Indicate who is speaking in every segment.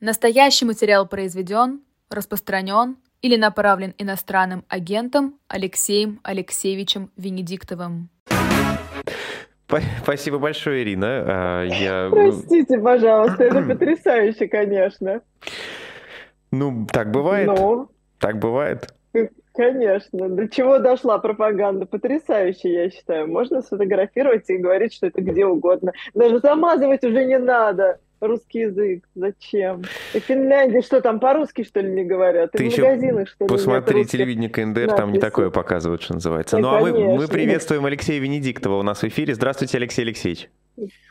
Speaker 1: Настоящий материал произведен, распространен или направлен иностранным агентом Алексеем Алексеевичем Венедиктовым.
Speaker 2: Спасибо большое, Ирина. А,
Speaker 3: я... Ну, Простите, пожалуйста, это потрясающе, конечно.
Speaker 2: Ну, так бывает. Ну, так бывает.
Speaker 3: Конечно. До чего дошла пропаганда? Потрясающе, я считаю. Можно сфотографировать и говорить, что это где угодно. Даже замазывать уже не надо русский язык. Зачем? И в Финляндии что там, по-русски, что ли, не говорят?
Speaker 2: Ты и в магазинах, что ли, Посмотри телевидение КНДР, надписи. там не такое показывают, что называется. Да, ну, а мы, мы приветствуем Алексея Венедиктова у нас в эфире. Здравствуйте, Алексей Алексеевич.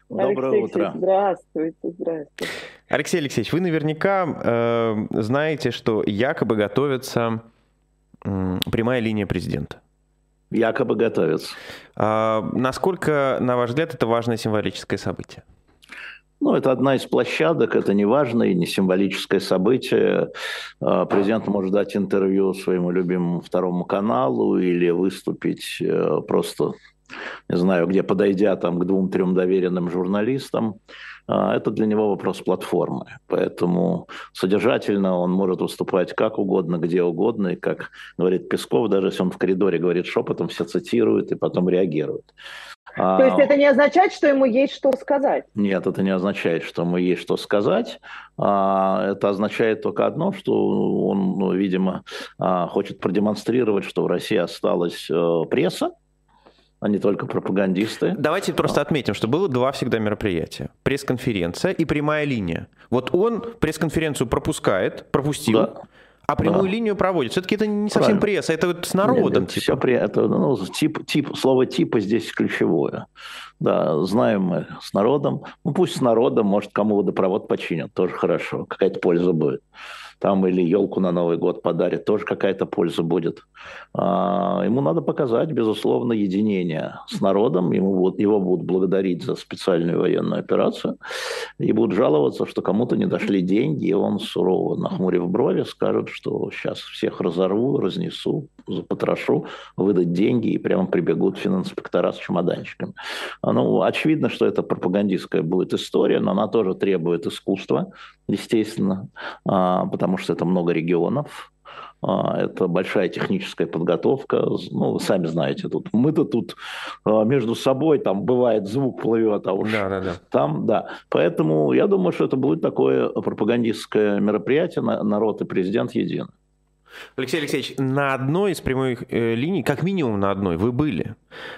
Speaker 3: Доброе Алексей, утро. Здравствуйте, здравствуйте.
Speaker 2: Алексей Алексеевич, вы наверняка э, знаете, что якобы готовится э, прямая линия президента.
Speaker 4: Якобы готовится.
Speaker 2: А, насколько, на ваш взгляд, это важное символическое событие?
Speaker 4: Ну, это одна из площадок, это не важное не символическое событие. А, президент может дать интервью своему любимому второму каналу или выступить э, просто, не знаю, где подойдя там к двум-трем доверенным журналистам. А, это для него вопрос платформы. Поэтому содержательно он может выступать как угодно, где угодно. И, как говорит Песков, даже если он в коридоре говорит шепотом, все цитируют и потом реагируют.
Speaker 3: То есть это не означает, что ему есть что сказать?
Speaker 4: Нет, это не означает, что ему есть что сказать. А, это означает только одно, что он, ну, видимо, а, хочет продемонстрировать, что в России осталась э, пресса, а не только пропагандисты.
Speaker 2: Давайте просто отметим, что было два всегда мероприятия. Пресс-конференция и прямая линия. Вот он пресс-конференцию пропускает, пропустил. Да. А прямую да. линию проводит. Все-таки это не совсем Правильно. пресса, это вот с народом. Нет,
Speaker 4: типа. все при... это, ну, тип, тип, слово типа здесь ключевое. Да, знаем мы с народом. Ну пусть с народом, может, кому водопровод починят, тоже хорошо, какая-то польза будет там или елку на Новый год подарит, тоже какая-то польза будет. А, ему надо показать, безусловно, единение с народом, ему будут, его будут благодарить за специальную военную операцию и будут жаловаться, что кому-то не дошли деньги, и он сурово, нахмурив брови, скажет, что сейчас всех разорву, разнесу, запотрошу, выдать деньги и прямо прибегут финанспектора с чемоданчиками. А, ну, очевидно, что это пропагандистская будет история, но она тоже требует искусства, естественно, а, потому что это много регионов, а, это большая техническая подготовка. Ну, вы сами знаете, тут мы-то тут между собой, там бывает звук плывет, а уж да, да, да. там, да. Поэтому я думаю, что это будет такое пропагандистское мероприятие, народ и президент едины.
Speaker 2: Алексей Алексеевич, на одной из прямых э, линий, как минимум на одной, вы были.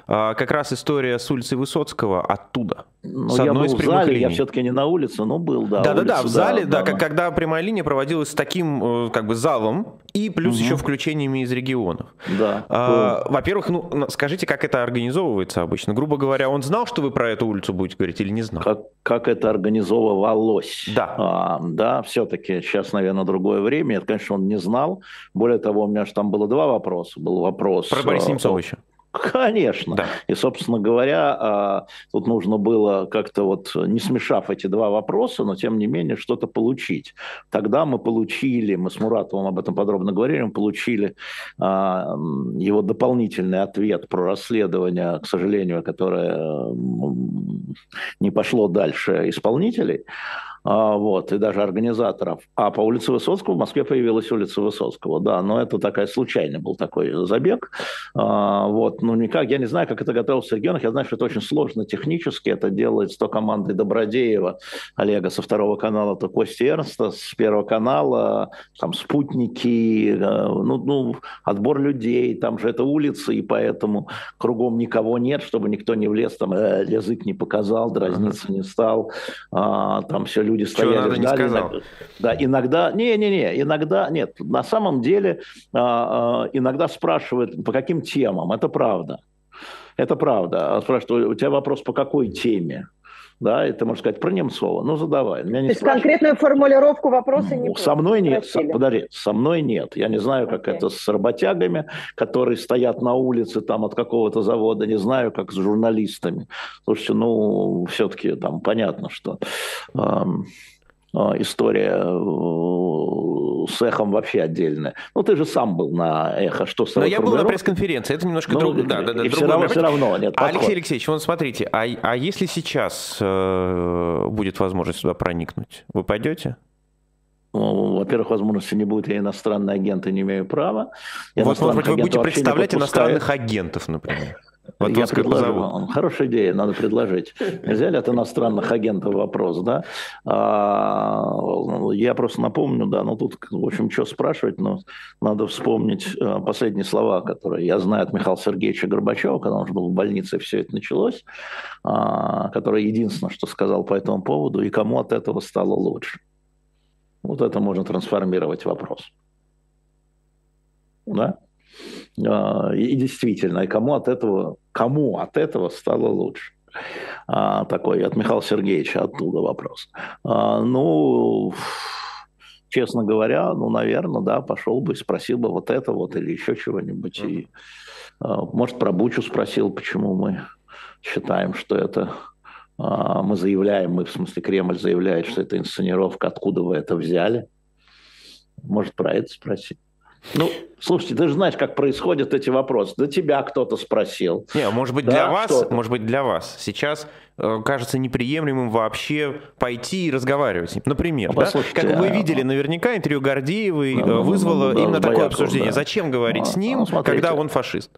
Speaker 2: А, как раз история с улицы Высоцкого оттуда.
Speaker 4: Ну, с я был из в зале, линий. я все-таки не на улице, но был, да.
Speaker 2: Да-да-да, в зале, да, да, да, когда прямая линия проводилась с таким э, как бы залом и плюс угу. еще включениями из регионов.
Speaker 4: Да.
Speaker 2: А, во-первых, ну, скажите, как это организовывается обычно? Грубо говоря, он знал, что вы про эту улицу будете говорить или не знал?
Speaker 4: Как, как это организовывалось?
Speaker 2: Да.
Speaker 4: А, да, все-таки сейчас, наверное, другое время. Это, конечно, он не знал. Более того, у меня же там было два вопроса. Был вопрос...
Speaker 2: Про Бориса э, Немцова еще.
Speaker 4: Конечно. Да. И, собственно говоря, а, тут нужно было как-то вот, не смешав эти два вопроса, но тем не менее что-то получить. Тогда мы получили, мы с Муратовым об этом подробно говорили, мы получили а, его дополнительный ответ про расследование, к сожалению, которое не пошло дальше исполнителей. А, вот, и даже организаторов. А по улице Высоцкого в Москве появилась улица Высоцкого, да, но это такая случайный был такой забег, а, вот, ну никак, я не знаю, как это готовилось в регионах, я знаю, что это очень сложно технически, это делается то командой Добродеева, Олега со второго канала, то Кости Эрнста с первого канала, там спутники, э, ну, ну, отбор людей, там же это улица, и поэтому кругом никого нет, чтобы никто не влез, там э, язык не показал, дразниться не стал, а, там все люди стояли,
Speaker 2: Чего надо, ждали. Не сказал.
Speaker 4: Да, иногда, не-не-не, иногда, нет, на самом деле а, а, иногда спрашивают, по каким темам, это правда. Это правда. А спрашивают, у тебя вопрос по какой теме? Да, это можно сказать про Немцова, ну задавай.
Speaker 3: Меня не То есть конкретную формулировку вопроса
Speaker 4: не Со мной нет, со, подожди, со мной нет. Я не знаю, как okay. это с работягами, которые стоят на улице там от какого-то завода, не знаю, как с журналистами. Слушайте, ну, все-таки там понятно, что... Эм, а, история э, с эхом вообще отдельная. Ну, ты же сам был на эхо, что с
Speaker 2: Но я был на пресс-конференции, это немножко ну, другое. Да, да, да,
Speaker 4: все, равно, все равно нет.
Speaker 2: А, Алексей Алексеевич, вот смотрите, а, а если сейчас э, будет возможность сюда проникнуть, вы пойдете?
Speaker 4: во-первых, возможности не будет, я иностранный агент и не имею права.
Speaker 2: Я вот, может быть, вы будете представлять иностранных агентов, например.
Speaker 4: Предложу. Хорошая идея, надо предложить. Нельзя ли от иностранных агентов вопрос, да? А, я просто напомню, да, ну тут, в общем, что спрашивать, но надо вспомнить а, последние слова, которые я знаю от Михаила Сергеевича Горбачева, когда он был в больнице, и все это началось, а, который единственное, что сказал по этому поводу, и кому от этого стало лучше. Вот это можно трансформировать вопрос. Да? А, и действительно, и кому от этого, кому от этого стало лучше? А, такой от Михаила Сергеевича оттуда вопрос. А, ну, честно говоря, ну, наверное, да, пошел бы спросил бы вот это вот или еще чего-нибудь. И, может, про Бучу спросил, почему мы считаем, что это мы заявляем, мы в смысле Кремль заявляет, что это инсценировка, откуда вы это взяли. Может, про это спросить. Ну, слушайте, ты же знаешь, как происходят эти вопросы. Да тебя кто-то спросил.
Speaker 2: Не, может быть, да, для вас, может быть, для вас сейчас э, кажется неприемлемым вообще пойти и разговаривать. Например, ну, да? как вы а, видели, наверняка интервью Гордеевой ну, ну, вызвало ну, ну, именно такое обсуждение. Да. Зачем говорить ну, с ним, ну, когда он фашист?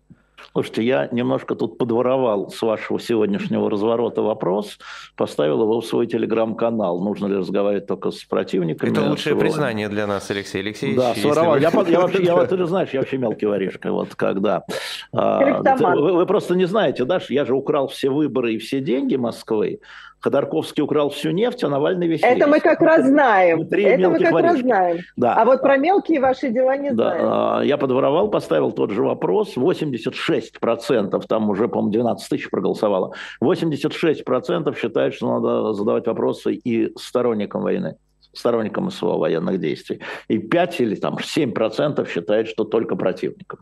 Speaker 4: Слушайте, я немножко тут подворовал с вашего сегодняшнего разворота вопрос, поставил его в свой телеграм-канал. Нужно ли разговаривать только с противниками?
Speaker 2: Это лучшее признание для нас, Алексей Алексеевич.
Speaker 4: Да, своровал. Вы... Я, я, вообще, я, вот, ты же знаешь, я вообще мелкий воришка. Вот когда. А, вы, вы просто не знаете, да, я же украл все выборы и все деньги Москвы. Ходорковский украл всю нефть, а Навальный весь
Speaker 3: Это мы как раз знаем. Это мы как воришки. раз знаем. Да. А вот про мелкие ваши дела не да. знаем.
Speaker 4: А, я подворовал, поставил тот же вопрос. 86%, там уже, по-моему, 12 тысяч проголосовало. 86% считают, что надо задавать вопросы и сторонникам войны сторонникам СВО военных действий. И 5 или там 7% считают, что только противникам.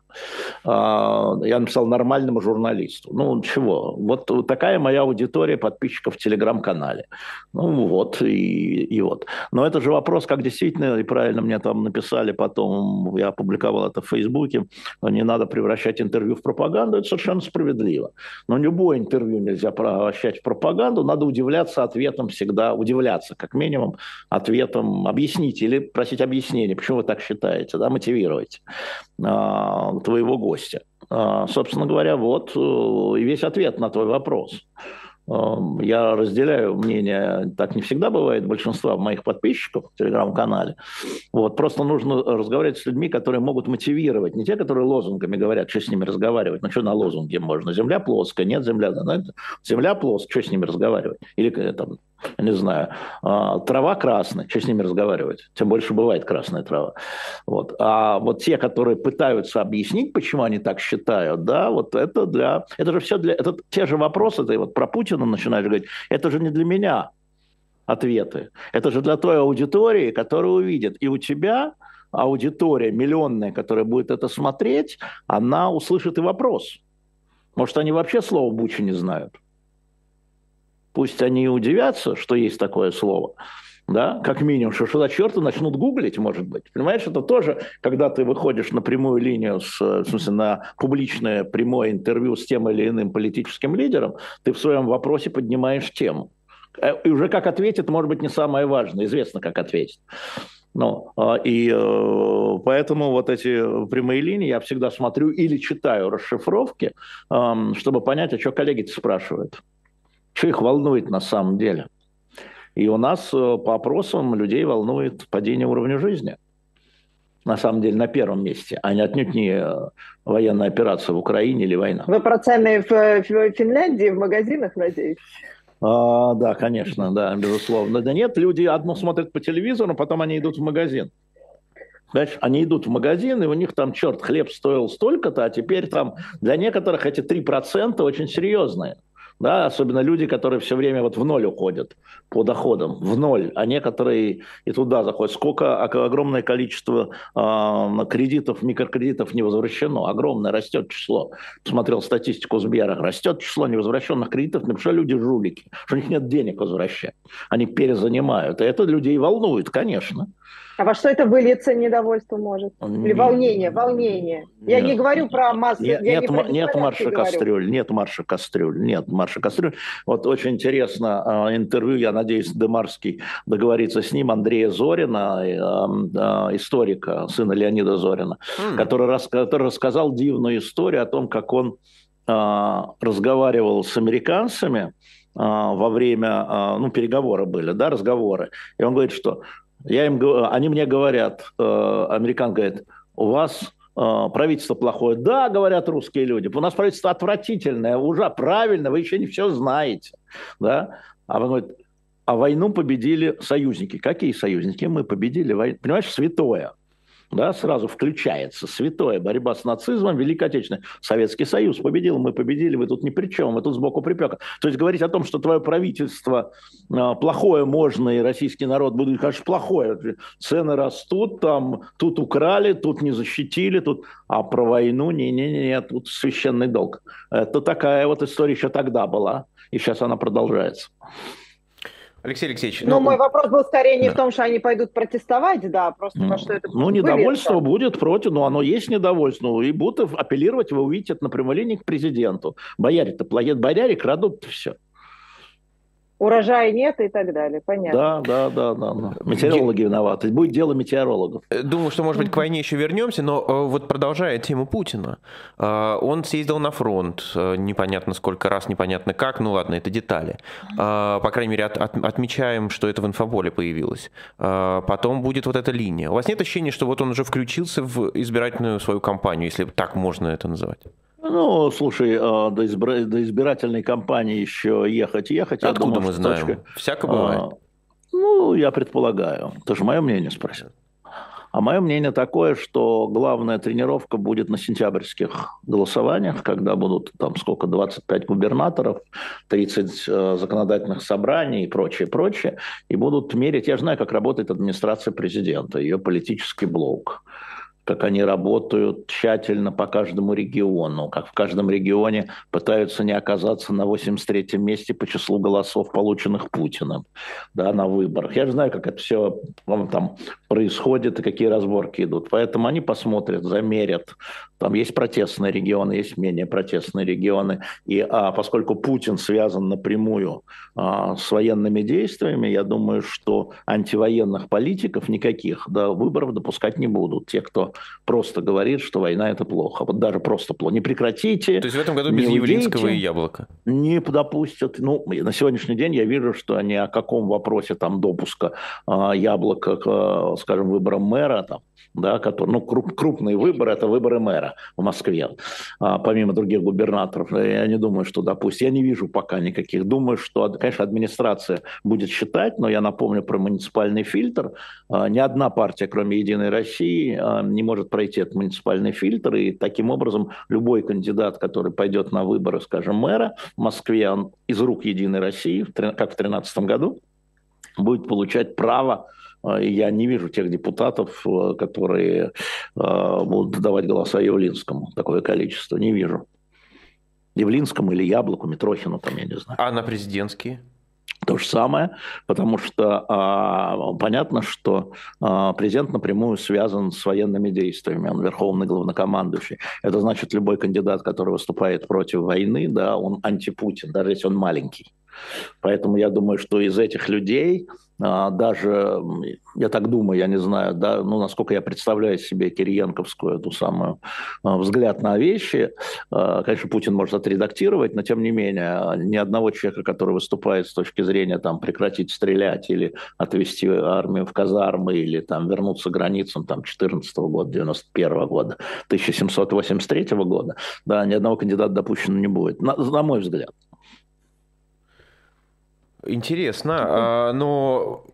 Speaker 4: А, я написал нормальному журналисту. Ну, чего? Вот такая моя аудитория подписчиков в Телеграм-канале. Ну, вот, и, и вот. Но это же вопрос, как действительно, и правильно мне там написали потом, я опубликовал это в Фейсбуке, не надо превращать интервью в пропаганду, это совершенно справедливо. Но любое интервью нельзя превращать в пропаганду, надо удивляться ответом всегда, удивляться, как минимум, ответом ответом объяснить или просить объяснения, почему вы так считаете, да, мотивировать а, твоего гостя. А, собственно говоря, вот э, и весь ответ на твой вопрос. Я разделяю мнение, так не всегда бывает, большинства моих подписчиков в телеграм-канале. Вот, просто нужно разговаривать с людьми, которые могут мотивировать, не те, которые лозунгами говорят, что с ними разговаривать, ну что на лозунге можно, земля плоская, нет земля, да, земля плоская, что с ними разговаривать, или э, там, не знаю, а, трава красная, что с ними разговаривать, тем больше бывает красная трава. Вот. А вот те, которые пытаются объяснить, почему они так считают, да, вот это для, это же все для, это те же вопросы, ты вот про Путина начинаешь говорить, это же не для меня ответы, это же для той аудитории, которая увидит, и у тебя аудитория миллионная, которая будет это смотреть, она услышит и вопрос. Может, они вообще слово Бучи не знают. Пусть они удивятся, что есть такое слово, да, как минимум, что, что за черта начнут гуглить, может быть. Понимаешь, это тоже, когда ты выходишь на прямую линию, с, в смысле, на публичное прямое интервью с тем или иным политическим лидером, ты в своем вопросе поднимаешь тему. Э, и уже как ответит, может быть, не самое важное, известно, как ответит. Ну, а, и э, поэтому вот эти прямые линии я всегда смотрю или читаю расшифровки, чтобы понять, а что коллеги спрашивают. Что их волнует на самом деле? И у нас э, по опросам людей волнует падение уровня жизни. На самом деле на первом месте, а не отнюдь не э, военная операция в Украине или война.
Speaker 3: Вы про цены в Финляндии в магазинах, надеюсь?
Speaker 4: А, да, конечно, да, безусловно. Да нет, люди одно смотрят по телевизору, потом они идут в магазин. Знаешь, они идут в магазин, и у них там, черт, хлеб стоил столько-то, а теперь там для некоторых эти 3% очень серьезные да, особенно люди, которые все время вот в ноль уходят по доходам, в ноль, а некоторые и туда заходят. Сколько огромное количество э, кредитов, микрокредитов не возвращено, огромное растет число. Посмотрел статистику Сбера, растет число невозвращенных кредитов, потому что люди жулики, что у них нет денег возвращать, они перезанимают, и это людей волнует, конечно.
Speaker 3: А во что это выльется недовольство может? Или волнение, волнение. Я нет, не говорю про массу.
Speaker 4: Нет, нет, про нет марша говорю. кастрюль, нет марша кастрюль, нет марша наши кастрюли. Вот очень интересно а, интервью, я надеюсь, Демарский договорится с ним, Андрея Зорина, историка, сына Леонида Зорина, mm. который, который рассказал дивную историю о том, как он разговаривал с американцами, во время, ну, переговоры были, да, разговоры. И он говорит, что я им, они мне говорят, э, американ говорит, у вас э, правительство плохое. Да, говорят русские люди, у нас правительство отвратительное, уже правильно, вы еще не все знаете. Да? А он говорит, а войну победили союзники. Какие союзники? Мы победили войну. Понимаешь, святое да, сразу включается святое борьба с нацизмом, Великой Отечественной. Советский Союз победил, мы победили, вы тут ни при чем, мы тут сбоку припека. То есть говорить о том, что твое правительство а, плохое можно, и российский народ будет, конечно, плохое. Цены растут, там, тут украли, тут не защитили, тут... А про войну, не-не-не, тут священный долг. Это такая вот история еще тогда была, и сейчас она продолжается.
Speaker 2: Алексей Алексеевич.
Speaker 3: Ну, ну мой вопрос был скорее не да. в том, что они пойдут протестовать, да, просто ну, что это
Speaker 4: Ну, недовольство выльется. будет против, но оно есть недовольство, ну, и будут апеллировать, вы увидите это на прямой линии к президенту. Бояре-то, бояре крадут все
Speaker 3: урожая нет и так далее. Понятно.
Speaker 4: Да, да, да, да. да. Метеорологи виноваты. Будет дело метеорологов.
Speaker 2: Э, думаю, что, может быть, к войне еще вернемся, но э, вот продолжая тему Путина. Э, он съездил на фронт, непонятно сколько раз, непонятно как, ну ладно, это детали. По крайней мере, от, от, отмечаем, что это в инфополе появилось. Потом будет вот эта линия. У вас нет ощущения, что вот он уже включился в избирательную свою кампанию, если так можно это называть?
Speaker 4: Ну, слушай, а, до, избира... до избирательной кампании еще ехать, ехать.
Speaker 2: Откуда думаю, мы знаем? Точка...
Speaker 4: Всяко бывает. А, ну, я предполагаю. Тоже мое мнение спросил. А мое мнение такое, что главная тренировка будет на сентябрьских голосованиях, когда будут там сколько, 25 губернаторов, 30 э, законодательных собраний и прочее, прочее. И будут мерить, я знаю, как работает администрация президента, ее политический блок как они работают тщательно по каждому региону, как в каждом регионе пытаются не оказаться на 83-м месте по числу голосов, полученных Путиным да, на выборах. Я же знаю, как это все там происходит и какие разборки идут. Поэтому они посмотрят, замерят. Там есть протестные регионы, есть менее протестные регионы. И а, поскольку Путин связан напрямую а, с военными действиями, я думаю, что антивоенных политиков никаких до выборов допускать не будут. Те, кто просто говорит, что война это плохо. Вот даже просто плохо. Не прекратите.
Speaker 2: То есть в этом году без Явлинского и Яблока?
Speaker 4: Не допустят. Ну, на сегодняшний день я вижу, что они о каком вопросе там допуска а, Яблока к, скажем, выборам мэра, там, да, который, ну, круп, крупные выборы, это выборы мэра в Москве, а, помимо других губернаторов. Я не думаю, что, допустим, я не вижу пока никаких. Думаю, что, конечно, администрация будет считать, но я напомню про муниципальный фильтр. А, ни одна партия, кроме «Единой России», а, не может пройти этот муниципальный фильтр, и таким образом любой кандидат, который пойдет на выборы, скажем, мэра в Москве, он из рук «Единой России», как в 2013 году, будет получать право а, я не вижу тех депутатов, э, которые а, будут давать голоса Явлинскому, такое количество, не вижу. Явлинскому или Яблоку, Митрохину, там, я не знаю.
Speaker 2: А на президентские?
Speaker 4: То же самое, потому что а, понятно, что а, президент напрямую связан с военными действиями, он верховный главнокомандующий. Это значит, любой кандидат, который выступает против войны, да, он антипутин, даже если он маленький. Поэтому я думаю, что из этих людей даже, я так думаю, я не знаю, да, ну, насколько я представляю себе Кириенковскую эту самую а, взгляд на вещи, а, конечно, Путин может отредактировать, но тем не менее, ни одного человека, который выступает с точки зрения там, прекратить стрелять или отвести армию в казармы или там, вернуться к границам там, 14 года, 91 года, 1783 года, да, ни одного кандидата допущено не будет, на, на мой взгляд.
Speaker 2: Интересно, а, но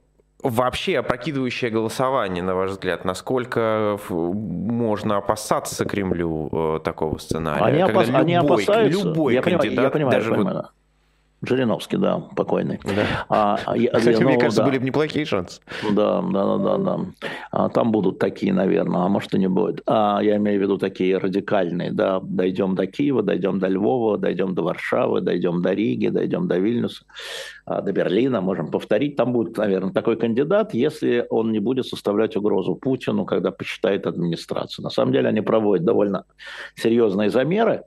Speaker 2: вообще опрокидывающее голосование, на ваш взгляд, насколько можно опасаться Кремлю э, такого сценария?
Speaker 4: Они, опас...
Speaker 2: любой,
Speaker 4: они опасаются.
Speaker 2: Любой
Speaker 4: я
Speaker 2: кандидат,
Speaker 4: понимаю, я понимаю,
Speaker 2: даже
Speaker 4: я понимаю, вот... Жириновский, да, покойный.
Speaker 2: Да. А, Кстати, ну, мне кажется, да. были бы неплохие шансы.
Speaker 4: Да, да, да, да. да. А, там будут такие, наверное, а может и не будет. А, я имею в виду такие радикальные, да. Дойдем до Киева, дойдем до Львова, дойдем до Варшавы, дойдем до Риги, дойдем до Вильнюса. А, до Берлина, можем повторить. Там будет, наверное, такой кандидат, если он не будет составлять угрозу Путину, когда посчитает администрацию. На самом деле они проводят довольно серьезные замеры,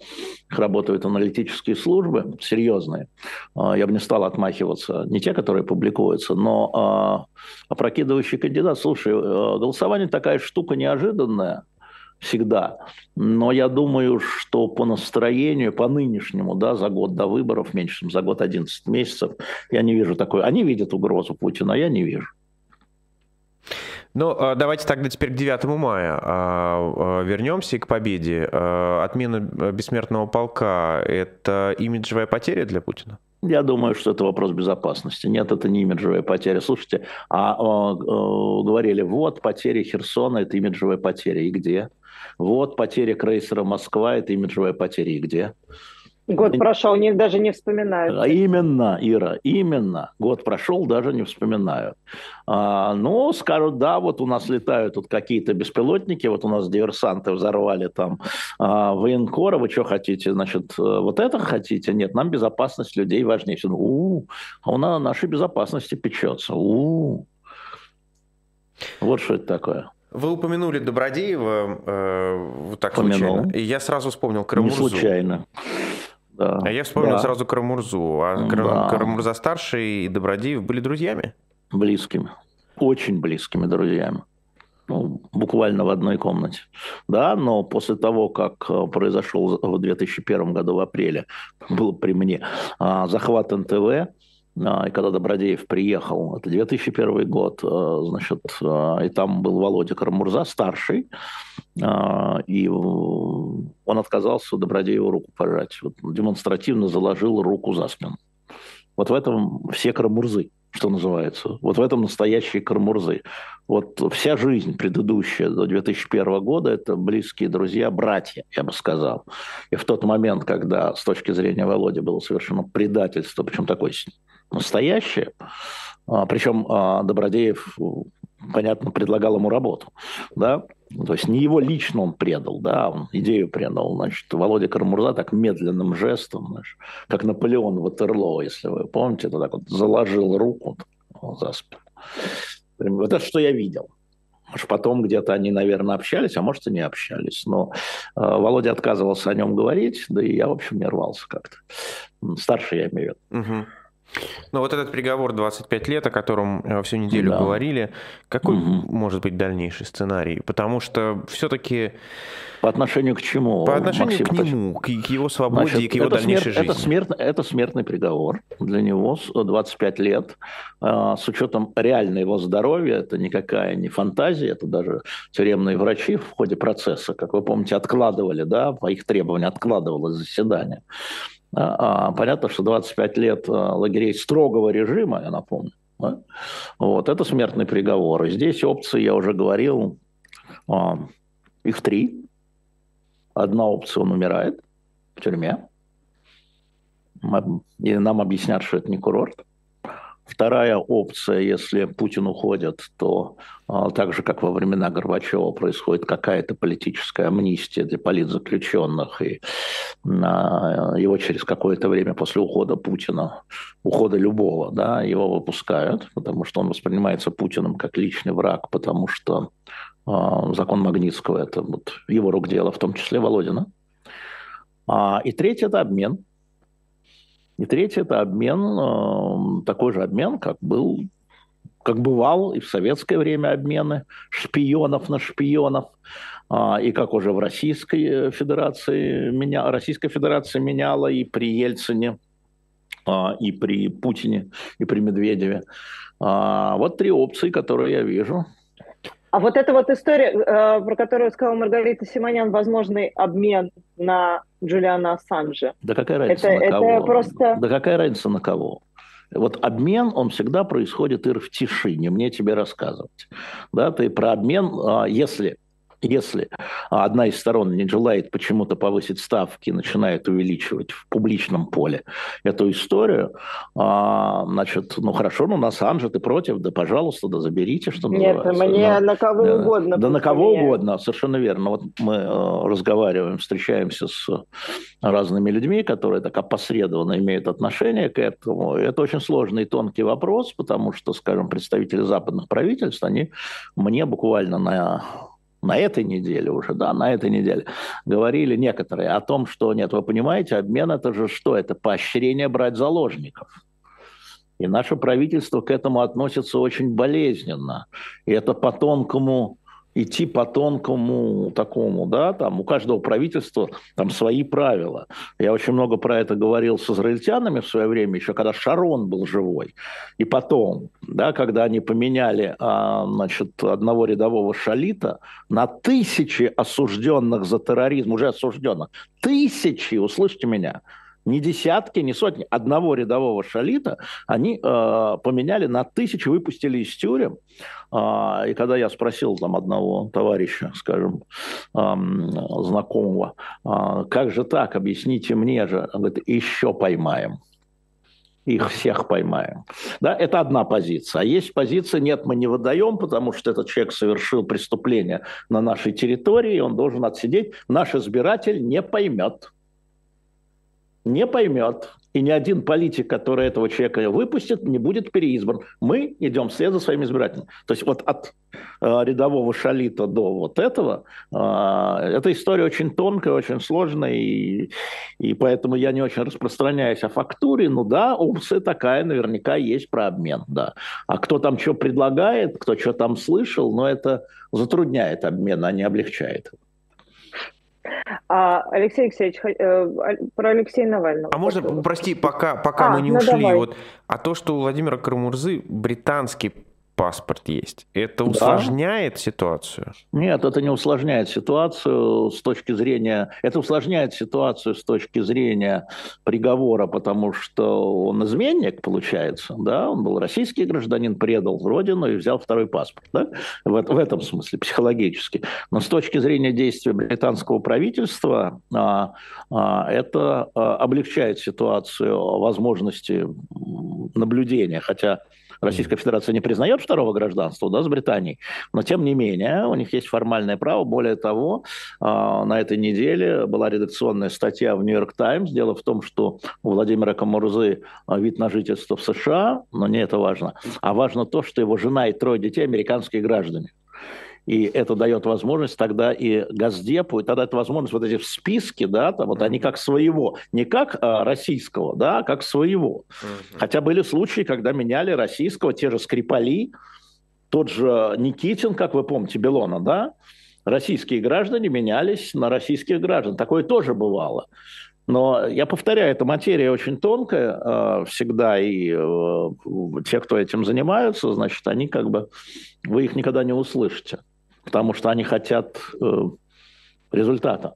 Speaker 4: их работают аналитические службы, серьезные. А, я бы не стал отмахиваться, не те, которые публикуются, но а, опрокидывающий кандидат. Слушай, э, голосование такая штука неожиданная, всегда. Но я думаю, что по настроению, по нынешнему, да, за год до выборов, меньше, чем за год 11 месяцев, я не вижу такой. Они видят угрозу Путина, а я не вижу.
Speaker 2: Ну, а, давайте тогда теперь к 9 мая а, вернемся и к победе. Отмена бессмертного полка – это имиджевая потеря для Путина?
Speaker 4: Я думаю, что это вопрос безопасности. Нет, это не имиджевая потеря. Слушайте, а, а, а говорили, вот потеря Херсона – это имиджевая потеря. И где? Вот потеря крейсера «Москва» – это имиджевая потеря. И где?
Speaker 3: Год прошел, них даже не вспоминают.
Speaker 4: А именно, Ира, именно. Год прошел, даже не вспоминают. А, ну, скажут, да, вот у нас летают тут какие-то беспилотники, вот у нас диверсанты взорвали там а, военкора, вы что хотите, значит, э, вот это хотите? Нет, нам безопасность людей важнее. Все, у, -у, а он о нашей безопасности печется. У, -у. Вот что это такое.
Speaker 2: Вы упомянули Добродеева, э, вот так Упомянул. случайно. И я сразу вспомнил Крымурзу.
Speaker 4: Не случайно.
Speaker 2: Да. А я вспомнил да. сразу Карамурзу. А да. Карамурза старший и Добродеев были друзьями?
Speaker 4: Близкими. Очень близкими друзьями. Ну, буквально в одной комнате. Да, но после того, как э, произошел в 2001 году в апреле, был при мне а, захват НТВ, и когда Добродеев приехал, это 2001 год, э, значит, э, и там был Володя Карамурза, старший, а, и он отказался Добродееву руку пожать. Вот демонстративно заложил руку за спину. Вот в этом все Карамурзы, что называется. Вот в этом настоящие Карамурзы. Вот вся жизнь предыдущая до 2001 года – это близкие друзья, братья, я бы сказал. И в тот момент, когда с точки зрения Володи было совершено предательство, причем такое настоящее. А, Причем а, Добродеев, понятно, предлагал ему работу. Да? То есть не его лично он предал, да, он идею предал. Значит, Володя Кармурза так медленным жестом, знаешь, как Наполеон Ватерлоо, если вы помните, это так вот заложил руку за спину. Вот это что я видел. Может, потом где-то они, наверное, общались, а может, и не общались. Но э, Володя отказывался о нем говорить, да и я, в общем, не рвался как-то. Старший я имею в виду. Угу.
Speaker 2: Ну вот этот приговор 25 лет, о котором э, всю неделю да. говорили, какой угу. может быть дальнейший сценарий? Потому что все-таки...
Speaker 4: По отношению к чему?
Speaker 2: По отношению Максим, к нему, к, его свободе Значит, и к его дальнейшей
Speaker 4: смерть,
Speaker 2: жизни.
Speaker 4: Это, смертный, это смертный приговор для него, 25 лет. А, с учетом реального его здоровья, это никакая не фантазия, это даже тюремные врачи в ходе процесса, как вы помните, откладывали, да, по их требованию откладывалось заседание. А, а, понятно, что 25 лет а, лагерей строгого режима, я напомню, вот, это смертный приговор. И здесь опции, я уже говорил, их три. Одна опция, он умирает в тюрьме. И нам объяснят, что это не курорт. Вторая опция, если Путин уходит, то а, так же, как во времена Горбачева, происходит какая-то политическая амнистия для политзаключенных, и а, его через какое-то время после ухода Путина, ухода любого, да, его выпускают, потому что он воспринимается Путиным как личный враг, потому что а, закон Магнитского – это вот его рук дело, в том числе Володина. И третье – это обмен – и третье – это обмен, э, такой же обмен, как был как бывал и в советское время обмены шпионов на шпионов, а, и как уже в Российской Федерации, меня, Российская Федерация меняла и при Ельцине, а, и при Путине, и при Медведеве. А, вот три опции, которые я вижу.
Speaker 3: А вот эта вот история, э, про которую сказала Маргарита Симонян, возможный обмен на Джулиана Ассанжа.
Speaker 4: Да какая разница это, на кого? Это просто... Да какая разница на кого? Вот обмен, он всегда происходит, Ир, в тишине, мне тебе рассказывать. Да, ты про обмен, а, если Если одна из сторон не желает почему-то повысить ставки, начинает увеличивать в публичном поле эту историю, а, значит, ну хорошо, ну на Ассанжа ты против, да пожалуйста, да заберите, что
Speaker 3: Нет,
Speaker 4: называется.
Speaker 3: мне Но, на кого да, угодно.
Speaker 4: Да на кого поменяю. угодно, совершенно верно. Вот мы э, разговариваем, встречаемся с разными людьми, которые так опосредованно имеют отношение к этому. Это очень сложный и тонкий вопрос, потому что, скажем, представители западных правительств, они мне буквально на на этой неделе уже, да, на этой неделе, говорили некоторые о том, что нет, вы понимаете, обмен это же что? Это поощрение брать заложников. И наше правительство к этому относится очень болезненно. И это по тонкому идти по тонкому такому, да, там у каждого правительства там свои правила. Я очень много про это говорил с израильтянами в свое время, еще когда Шарон был живой. И потом, да, когда они поменяли, а, значит, одного рядового шалита на тысячи осужденных за терроризм, уже осужденных, тысячи, услышьте меня, не десятки, не сотни, одного рядового шалита они э, поменяли на тысячи, выпустили из тюрем. Э, и когда я спросил там одного товарища, скажем, э, знакомого, э, как же так, объясните мне же, он говорит, еще поймаем их всех поймаем. Да, это одна позиция. А есть позиция, нет, мы не выдаем, потому что этот человек совершил преступление на нашей территории, он должен отсидеть. Наш избиратель не поймет не поймет, и ни один политик, который этого человека выпустит, не будет переизбран. Мы идем вслед за своими избирателями. То есть вот от э, рядового шалита до вот этого, э, эта история очень тонкая, очень сложная, и, и поэтому я не очень распространяюсь о фактуре. Ну да, опция такая наверняка есть про обмен, да. А кто там что предлагает, кто что там слышал, но это затрудняет обмен, а не облегчает.
Speaker 3: А, Алексей Алексеевич, э, про Алексея Навального.
Speaker 2: А можно, прости, пока, пока а, мы не ну ушли, давай. вот, а то, что у Владимира Карамурзы британский паспорт есть. Это усложняет да. ситуацию?
Speaker 4: Нет, это не усложняет ситуацию с точки зрения... Это усложняет ситуацию с точки зрения приговора, потому что он изменник, получается, да, он был российский гражданин, предал родину и взял второй паспорт, да, в, в этом смысле, психологически. Но с точки зрения действия британского правительства а, а, это а, облегчает ситуацию возможности наблюдения, хотя Российская Федерация не признает второго гражданства да, с Британией, но тем не менее у них есть формальное право. Более того, а, на этой неделе была редакционная статья в «Нью-Йорк Таймс». Дело в том, что у Владимира Камурзы а, вид на жительство в США, но не это важно, а важно то, что его жена и трое детей американские граждане. И это дает возможность тогда и Газдепу, и тогда это возможность вот эти в списке, да, там вот они как своего, не как а, российского, да, а как своего. Хотя были случаи, когда меняли российского, те же Скрипали, тот же Никитин, как вы помните, Белона, да, российские граждане менялись на российских граждан. Такое тоже бывало. Но я повторяю, эта материя очень тонкая э, всегда, и э, те, кто этим занимаются, значит, они как бы, вы их никогда не услышите потому что они хотят э, результата.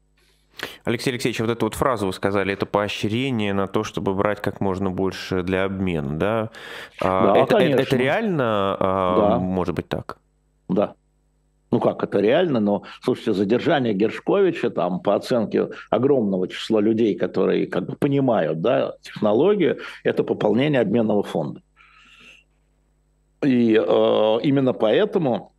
Speaker 2: Алексей Алексеевич, вот эту вот фразу вы сказали, это поощрение на то, чтобы брать как можно больше для обмена, да? А, да, это, конечно. это реально а, да. может быть так?
Speaker 4: Да. Ну как, это реально, но, слушайте, задержание Гершковича, там, по оценке огромного числа людей, которые как бы понимают, да, технологию, это пополнение обменного фонда. И э, именно поэтому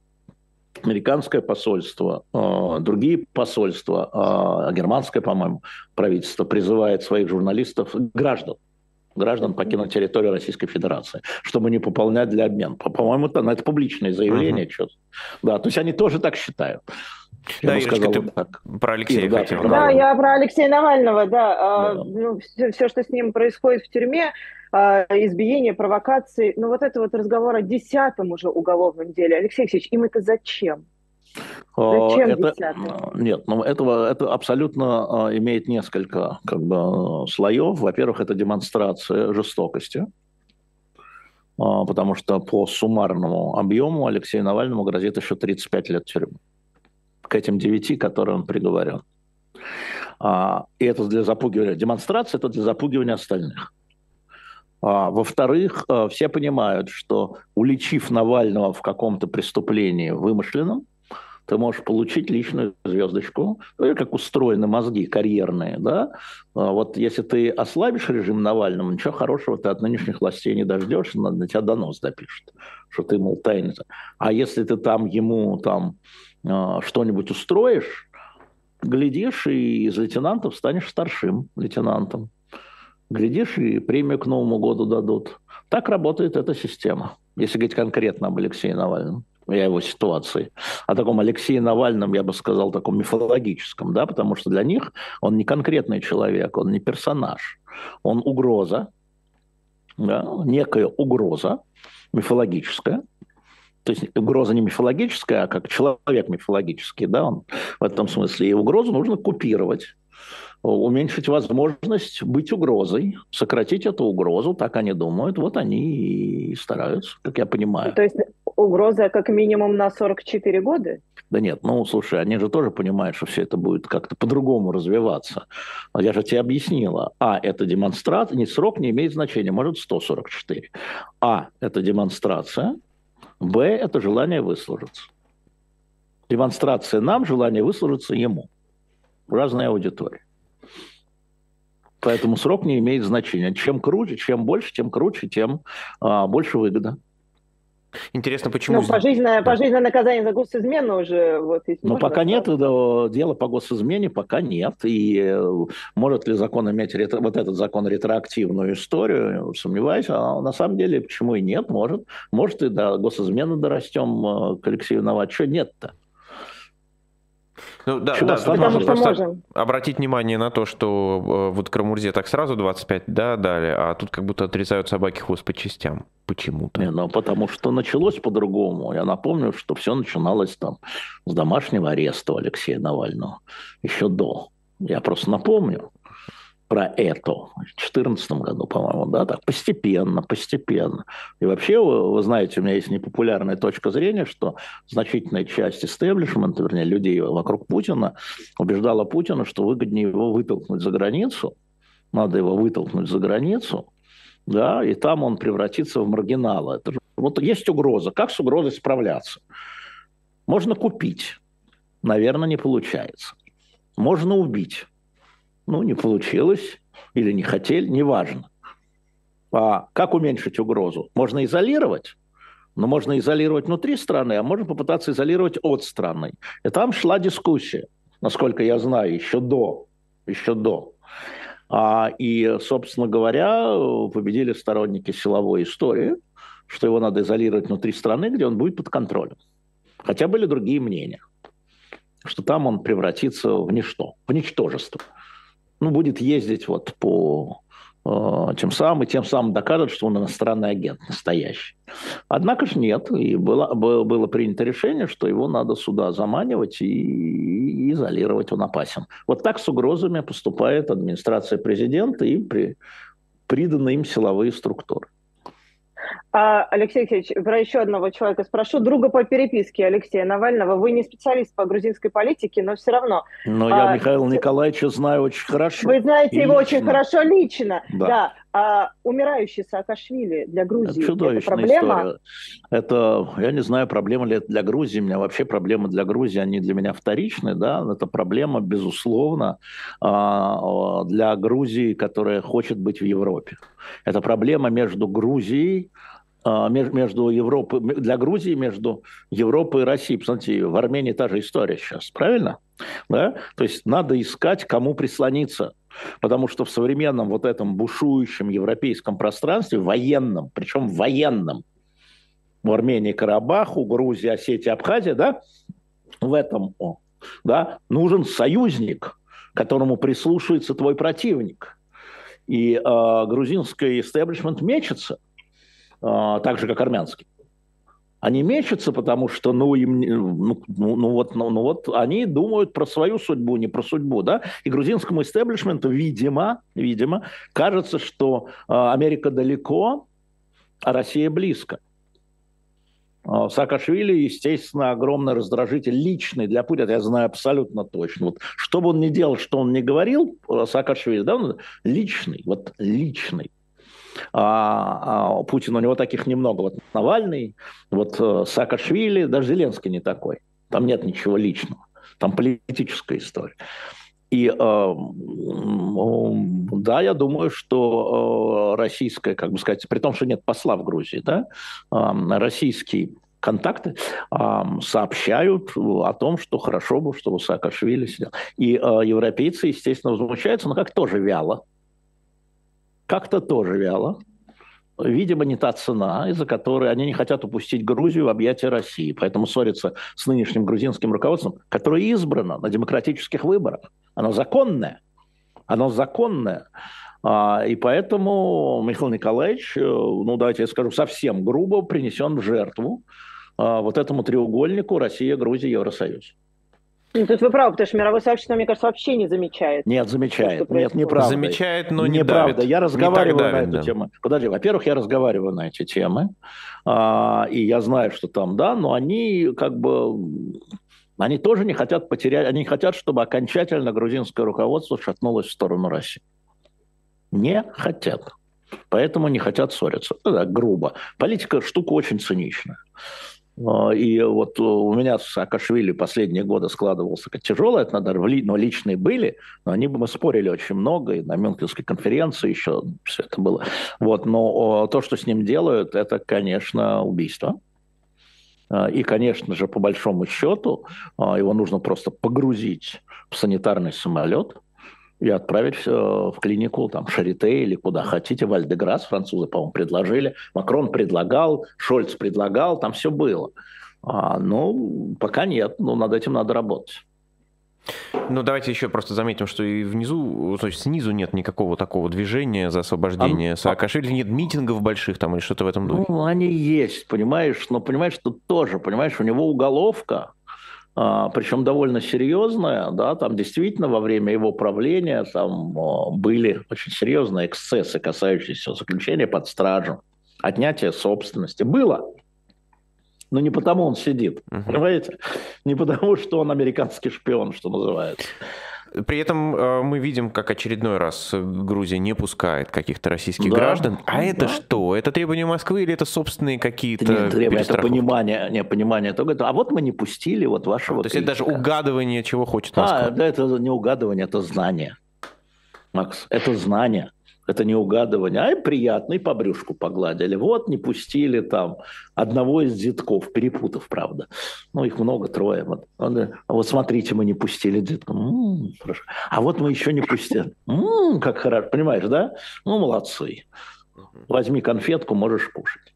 Speaker 4: американское посольство, а, другие посольства, а, германское, по-моему, правительство призывает своих журналистов, граждан, граждан покинуть территорию Российской Федерации, чтобы не пополнять для обмена. По-моему, это, ну, это публичное заявление. Uh-huh. Что да, то есть они тоже так считают.
Speaker 2: Я да, Ирочка, сказал, ты так. про Алексея
Speaker 3: да, хотела. Да, я про Алексея Навального, да. А, да. Ну, все, все, что с ним происходит в тюрьме, избиение, провокации. Но вот это вот разговор о десятом уже уголовном деле. Алексей Алексеевич, им это зачем?
Speaker 4: Зачем это, Нет, ну этого это абсолютно а, имеет несколько как бы слоев. Во-первых, это демонстрация жестокости, а, потому что по суммарному объему Алексею Навальному грозит еще 35 лет тюрьмы к этим девяти, которые он приговорен. А, и это для запугивания. Демонстрация – это для запугивания остальных. А, во-вторых, э, все понимают, что уличив Навального в каком-то преступлении вымышленном, ты можешь получить личную звездочку, ну, как устроены мозги карьерные, да, а вот если ты ослабишь режим Навального, ничего хорошего ты от нынешних властей не дождешься, на, тебя донос допишет, что ты, мол, тайный. А если ты там ему там а, что-нибудь устроишь, глядишь, и из лейтенантов станешь старшим лейтенантом. Глядишь, и премию к Новому году дадут. Так работает эта система, если говорить конкретно об Алексее Навальном и его ситуации. О таком Алексее Навальном, я бы сказал, таком мифологическом, да, потому что для них он не конкретный человек, он не персонаж, он угроза, да, некая угроза мифологическая, то есть угроза не мифологическая, а как человек мифологический, да, он в этом смысле. И угрозу нужно купировать уменьшить возможность быть угрозой, сократить эту угрозу, так они думают, вот они и стараются, как я понимаю.
Speaker 3: То есть угроза как минимум на 44 года?
Speaker 4: Да нет, ну слушай, они же тоже понимают, что все это будет как-то по-другому развиваться. Я же тебе объяснила. А, это демонстрация, не срок не имеет значения, может 144. А, это демонстрация. Б, это желание выслужиться. Демонстрация нам, желание выслужиться ему. Разная аудитория. Поэтому срок не имеет значения. Чем круче, чем больше, тем круче, тем а, больше выгода.
Speaker 2: Интересно, почему...
Speaker 3: Ну, пожизненное, пожизненное наказание за госизмену уже... Вот,
Speaker 4: Но пока нет, дела по госизмене пока нет. И э, может ли закон иметь ретро... вот этот закон ретроактивную историю, сомневаюсь. А на самом деле, почему и нет, может. Может и до госизмены дорастем э, к Алексею. Что нет-то?
Speaker 2: Ну, да, да, тут можно просто можем. обратить внимание на то, что э, вот Крамурзе так сразу 25 да, дали, а тут как будто отрезают собаки хвост по частям. Почему-то.
Speaker 4: Не, ну, потому что началось по-другому. Я напомню, что все начиналось там с домашнего ареста Алексея Навального. Еще до. Я просто напомню про это в 2014 году, по-моему, да, так постепенно, постепенно. И вообще, вы, вы знаете, у меня есть непопулярная точка зрения, что значительная часть истеблишмента, вернее, людей вокруг Путина, убеждала Путина, что выгоднее его вытолкнуть за границу, надо его вытолкнуть за границу, да, и там он превратится в маргинала. Это же, вот есть угроза. Как с угрозой справляться? Можно купить. Наверное, не получается. Можно убить ну, не получилось или не хотели, неважно. А как уменьшить угрозу? Можно изолировать, но можно изолировать внутри страны, а можно попытаться изолировать от страны. И там шла дискуссия, насколько я знаю, еще до. Еще до. А, и, собственно говоря, победили сторонники силовой истории, что его надо изолировать внутри страны, где он будет под контролем. Хотя были другие мнения, что там он превратится в ничто, в ничтожество ну, будет ездить вот по э, тем самым, и тем самым докажет, что он иностранный агент настоящий. Однако же нет, и было, было принято решение, что его надо сюда заманивать и, и изолировать, он опасен. Вот так с угрозами поступает администрация президента и при, приданные им силовые структуры.
Speaker 3: А, Алексей Алексеевич, про еще одного человека спрошу. Друга по переписке Алексея Навального. Вы не специалист по грузинской политике, но все равно.
Speaker 4: Но а, я Михаила Николаевича знаю очень хорошо.
Speaker 3: Вы знаете его очень хорошо лично. Да. да. А умирающий Саакашвили для Грузии это, чудовищная это проблема? История.
Speaker 4: Это, я не знаю, проблема ли это для Грузии. У меня вообще проблемы для Грузии, они для меня вторичны. Да? Это проблема, безусловно, а, для Грузии, которая хочет быть в Европе. Это проблема между Грузией а, между Европой, для Грузии между Европой и Россией. Посмотрите, в Армении та же история сейчас, правильно? Да? То есть надо искать, кому прислониться. Потому что в современном вот этом бушующем европейском пространстве, военном, причем военном, в Армении, Карабах, у Грузии, Осетии, Абхазия, да, в этом да, нужен союзник, которому прислушается твой противник. И э, грузинский истеблишмент мечется – а, так же, как армянский. Они мечутся, потому что, ну, им, ну, ну, ну, вот, ну, ну вот они думают про свою судьбу, не про судьбу, да. И грузинскому истеблишменту, видимо, видимо, кажется, что э, Америка далеко, а Россия близко. А, Саакашвили, естественно, огромный раздражитель личный для Путина, я знаю абсолютно точно. Вот, что бы он ни делал, что он ни говорил, Саакашвили, да, он личный, вот личный а, а Путин, у него таких немного. Вот Навальный, вот э, Саакашвили, даже Зеленский не такой. Там нет ничего личного. Там политическая история. И э, да, я думаю, что э, российская, как бы сказать, при том, что нет посла в Грузии, да, э, российские контакты э, сообщают о том, что хорошо бы, чтобы Саакашвили сидел. И э, европейцы, естественно, возмущаются, но как тоже вяло. Как-то тоже вяло видимо, не та цена, из-за которой они не хотят упустить Грузию в объятия России. Поэтому ссорятся с нынешним грузинским руководством, которое избрано на демократических выборах. Оно законное. Оно законное. А, и поэтому Михаил Николаевич, э, ну давайте я скажу, совсем грубо принесен в жертву а, вот этому треугольнику Россия, Грузия, Евросоюз.
Speaker 3: Ну, тут вы правы, потому что мировое сообщество, мне кажется, вообще не замечает.
Speaker 4: Нет, замечает. Нет, неправда.
Speaker 2: Замечает, но не
Speaker 4: неправда.
Speaker 2: давит.
Speaker 4: Я разговариваю
Speaker 2: давит,
Speaker 4: на эту
Speaker 2: да.
Speaker 4: тему. Подожди, во-первых, я разговариваю на эти темы, а, и я знаю, что там, да, но они как бы они тоже не хотят потерять, они хотят, чтобы окончательно грузинское руководство шатнулось в сторону России. Не хотят. Поэтому не хотят ссориться. Ну, да, грубо. Политика штука очень циничная. А, И вот у меня с Саакашвили последние годы складывался как тяжело, это надо, но личные были, но они мы спорили очень много, и на Мюнхенской конференции еще все это было. Вот, но то, что с ним делают, это, конечно, убийство. А, И, конечно же, по большому счету, а, его нужно просто погрузить в санитарный самолет и отправить э, в клинику там, Шарите или куда хотите, Вальдеграс, французы, по-моему, предложили, Макрон предлагал, Шольц предлагал, там все было. А, ну, пока нет, но над этим надо работать.
Speaker 2: Ну, давайте еще просто заметим, что и внизу, то есть снизу нет никакого такого движения за освобождение
Speaker 4: А-
Speaker 2: Саакашвили, нет митингов больших там или что-то в этом духе.
Speaker 4: Ну, они есть, понимаешь, но понимаешь, тут тоже, понимаешь, у него уголовка, причем довольно серьезная, да, там действительно во время его правления там а, были очень серьезные эксцессы, касающиеся заключения под стражу, отнятия собственности. Было, но не потому он сидит,
Speaker 2: Мгм.
Speaker 4: понимаете? Не потому, что он американский шпион, что называется.
Speaker 2: При этом э, мы видим, как очередной раз Грузия не пускает каких-то российских
Speaker 4: Да,
Speaker 2: граждан. А это
Speaker 4: да.
Speaker 2: что? Это требования Москвы или это собственные какие-то
Speaker 4: Это требует, это понимание, не понимание того, а вот мы не пустили вот вашего
Speaker 2: То есть это даже
Speaker 4: критика».
Speaker 2: угадывание, чего хочет Москва.
Speaker 4: А, да, это не угадывание, это знание. Макс, это знание. Это не угадывание, а и приятно, и по брюшку погладили. Вот, не пустили там одного из детков, перепутав, правда. Ну, их много, трое. Вот, Он говорит, а вот смотрите, мы не пустили детка. М, хорошо. А вот мы еще не пустили. М, как хорошо, понимаешь, да? Ну, молодцы. Возьми конфетку, можешь кушать.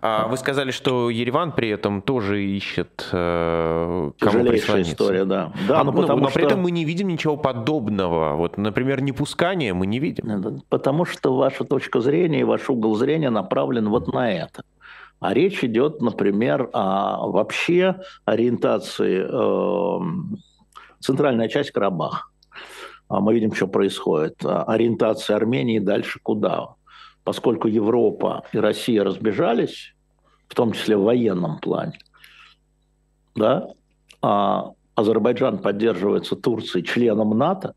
Speaker 2: А вы сказали, что Ереван при этом тоже ищет э, кому прислониться.
Speaker 4: история, да. Да,
Speaker 2: А,
Speaker 4: ну, потому
Speaker 2: но
Speaker 4: что...
Speaker 2: при этом мы не видим ничего подобного. Вот, например, непускания мы не видим.
Speaker 4: Потому что ваша точка зрения и ваш угол зрения направлен вот на это. А речь идет, например, о вообще ориентации эм, центральная часть Карабах. А Мы видим, что происходит. Ориентация Армении дальше куда? Поскольку Европа и Россия разбежались, в том числе в военном плане, да, а Азербайджан поддерживается Турцией членом НАТО.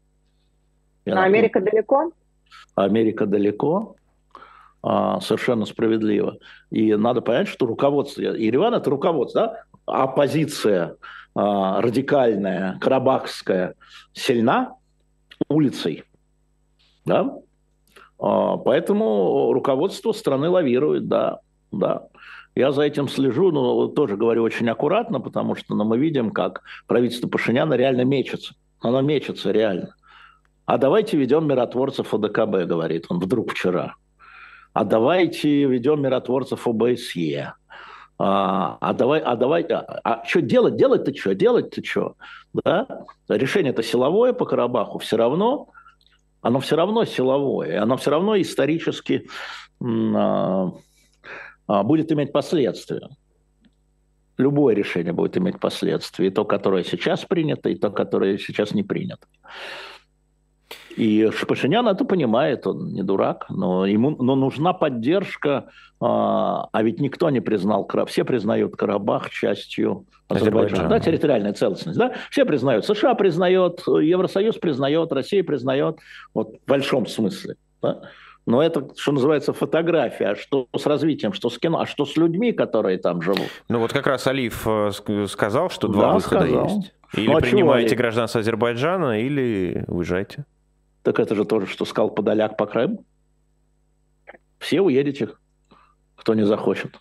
Speaker 3: А
Speaker 4: напомню,
Speaker 3: Америка далеко?
Speaker 4: Америка далеко, а, совершенно справедливо. И надо понять, что руководство, Ереван это руководство, да? оппозиция а, радикальная, карабахская, сильна улицей. Да? А, поэтому руководство страны лавирует, да, да. Я за этим слежу, но тоже говорю очень аккуратно, потому что ну, мы видим, как правительство Пашиняна реально мечется. Оно мечется реально. А давайте ведем миротворцев ОДКБ, говорит он вдруг вчера. А давайте ведем миротворцев ОБСЕ. А, а давай, а давай, а, а что делать? Делать-то что? Делать-то что? Да? Решение-то силовое по Карабаху все равно, оно все равно силовое, оно все равно исторически а, а, будет иметь последствия. Любое решение будет иметь последствия. И то, которое сейчас принято, и то, которое сейчас не принято. И Пашинян это понимает, он не дурак, но ему но нужна поддержка, а, а ведь никто не признал, Кара- все признают Карабах частью Азербайджана, да, территориальная целостность, да, все признают, США признает, Евросоюз признает, Россия признает, вот в большом смысле, да? Но это, что называется, фотография. А что с развитием, что с кино, а что с людьми, которые там живут?
Speaker 2: Ну вот как раз Алиф э, сказал, что два
Speaker 4: Да,
Speaker 2: выхода
Speaker 4: сказал.
Speaker 2: есть. Или
Speaker 4: Ну, а чего,
Speaker 2: принимаете
Speaker 4: Алиф?
Speaker 2: гражданство Азербайджана, или уезжайте.
Speaker 4: Так это же тоже, что сказал Подоляк по Крыму. Все уедете, кто не захочет.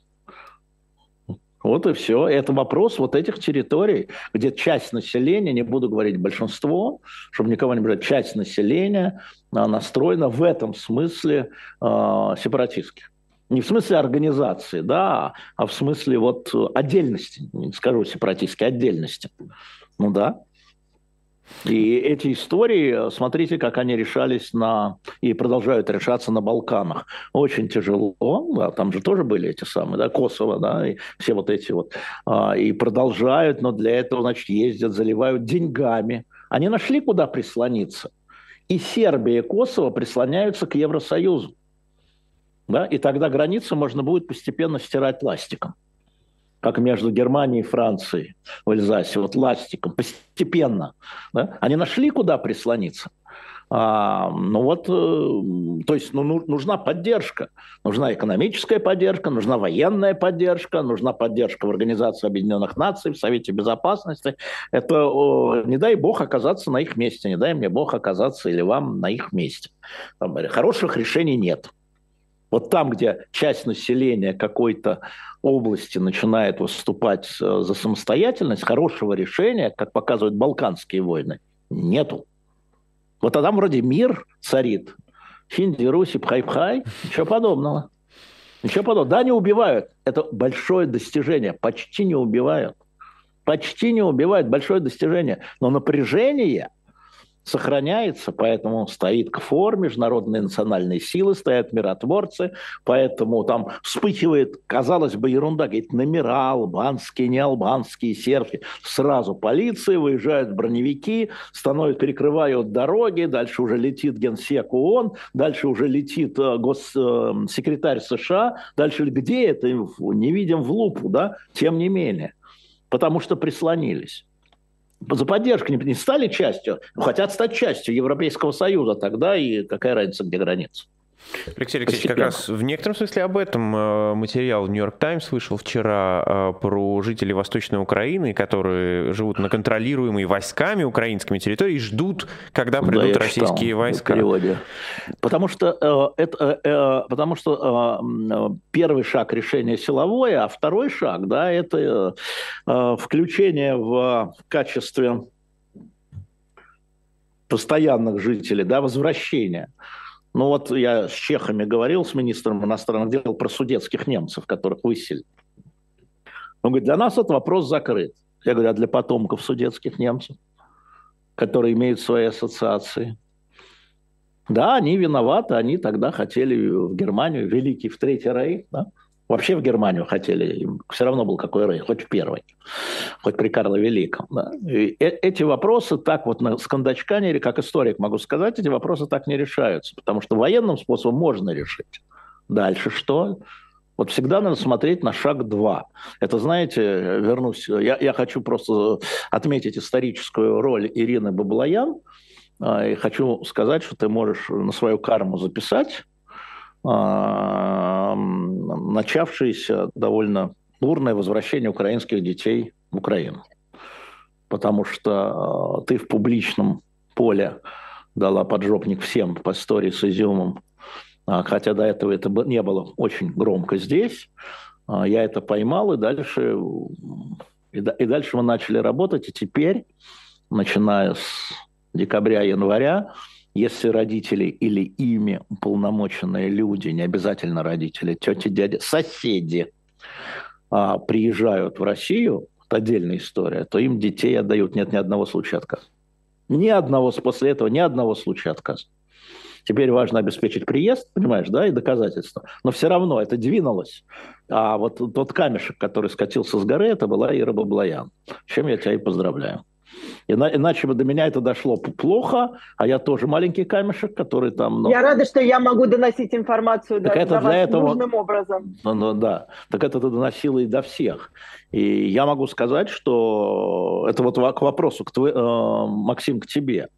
Speaker 4: Вот и все. Это вопрос вот этих территорий, где часть населения, не буду говорить большинство, чтобы никого не брать, часть населения а, настроена в этом смысле э, сепаратистски. Не в смысле организации, да, а в смысле вот отдельности, не скажу сепаратистски, отдельности. Ну да. И эти истории, смотрите, как они решались на и продолжают решаться на Балканах. Очень тяжело, да, там же тоже были эти самые, да, Косово, да, и все вот эти вот. А, и продолжают, но для этого, значит, ездят, заливают деньгами. Они нашли, куда прислониться. И Сербия, и Косово прислоняются к Евросоюзу. Да, и тогда границу можно будет постепенно стирать ластиком как между Германией и Францией в Эльзасе, вот ластиком, постепенно. Да? Они нашли, куда прислониться. А, ну вот, э, то есть ну, ну, нужна поддержка. Нужна экономическая поддержка, нужна военная поддержка, нужна поддержка в Организации Объединенных Наций, в Совете Безопасности. Это, о, не дай бог оказаться на их месте, не дай мне бог оказаться или вам на их месте. Там, хороших решений нет. Вот там, где часть населения какой-то области начинает выступать э, за самостоятельность, хорошего решения, как показывают Балканские войны, нету. Вот тогда вроде мир царит. Хинди, Руси, пхай-пхай, ничего подобного. Ничего подобного. Да, не убивают. Это большое достижение. Почти не убивают. Почти не убивают. Большое достижение. Но напряжение сохраняется, поэтому стоит КФОР, международные национальные силы, стоят миротворцы, поэтому там вспыхивает, казалось бы, ерунда, говорит, номера албанские, не албанские, сербские. Сразу полиции, выезжают броневики, становятся, перекрывают дороги, дальше уже летит генсек ООН, дальше уже летит э, госсекретарь США, дальше где это, не видим в лупу, да, тем не менее, потому что прислонились за поддержку не, не стали частью, но хотят стать частью Европейского Союза тогда, и какая разница, где граница.
Speaker 2: Алексей Алексеевич, как раз в некотором смысле об этом э, материал в Нью-Йорк Таймс вышел вчера э, про жителей Восточной Украины, которые живут на контролируемой войсками украинскими территории и ждут, когда придут
Speaker 4: да,
Speaker 2: российские
Speaker 4: читал,
Speaker 2: войска.
Speaker 4: В переводе. Потому что, э, это, э, потому что э, первый шаг решения силовое, а второй шаг, да, это э, включение в качестве постоянных жителей, да, возвращение. Ну вот я с чехами говорил, с министром иностранных дел про судетских немцев, которых выселили. Он говорит, для нас этот вопрос закрыт. Я говорю, а для потомков судетских немцев, которые имеют свои ассоциации? Да, они виноваты, они тогда хотели в Германию, великий в Третий Рейх, да? Вообще в Германию хотели, все равно был какой рейх, хоть в первый, хоть при Карле Великом. Да? И эти вопросы так вот на скандачкане, как историк могу сказать, эти вопросы так не решаются, потому что военным способом можно решить. Дальше что? Вот всегда надо смотреть на шаг два. Это, знаете, вернусь, я, я хочу просто отметить историческую роль Ирины Баблоян, и хочу сказать, что ты можешь на свою карму записать начавшееся довольно бурное возвращение украинских детей в Украину. Потому что ты в публичном поле дала поджопник всем по истории с изюмом, хотя до этого это не было очень громко здесь. Я это поймал, и дальше, и дальше мы начали работать, и теперь, начиная с декабря-января, если родители или ими уполномоченные люди, не обязательно родители, тети, дяди, соседи а, приезжают в Россию, это отдельная история, то им детей отдают. Нет ни одного случая отказа. Ни одного, после этого ни одного случая отказа. Теперь важно обеспечить приезд, понимаешь, да, и доказательства. Но все равно это двинулось. А вот тот камешек, который скатился с горы, это была Ира Баблоян. Чем я тебя и поздравляю. Иначе бы до меня это дошло плохо, а я тоже маленький камешек, который там...
Speaker 3: Ну... Я рада, что я могу доносить информацию так до, это для этого... нужным образом.
Speaker 4: Ну, ну, да, так это ты доносила и до всех. И я могу сказать, что это вот к вопросу, к твой, э, Максим, к тебе.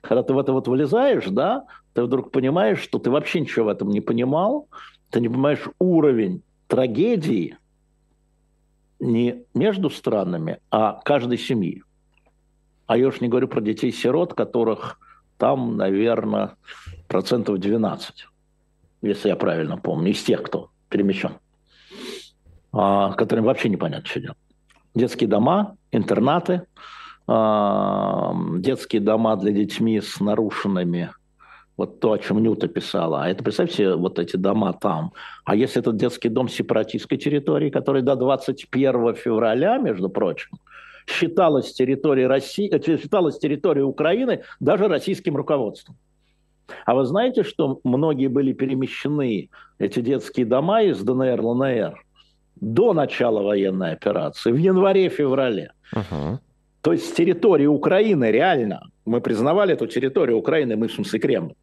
Speaker 4: Когда ты в это вот вылезаешь, да, ты вдруг понимаешь, что ты вообще ничего в этом не понимал, ты не понимаешь уровень трагедии не между странами, а каждой семьи. А я уж не говорю про детей-сирот, которых там, наверное, процентов 12, если я правильно помню, из тех, кто перемещен, а, которым вообще непонятно, что делать. Детские дома, интернаты, а, детские дома для детьми с нарушенными вот то, о чем Нюта писала. А это, представьте, вот эти дома там. А если этот детский дом сепаратистской территории, который до 21 февраля, между прочим, считалась территорией России, э, считалась территорией Украины даже российским руководством. А вы знаете, что многие были перемещены, эти детские дома из ДНР, ЛНР, до начала военной операции, в январе-феврале. Uh-huh. То есть с территории Украины реально, мы признавали эту территорию Украины, мы в смысле Кремль.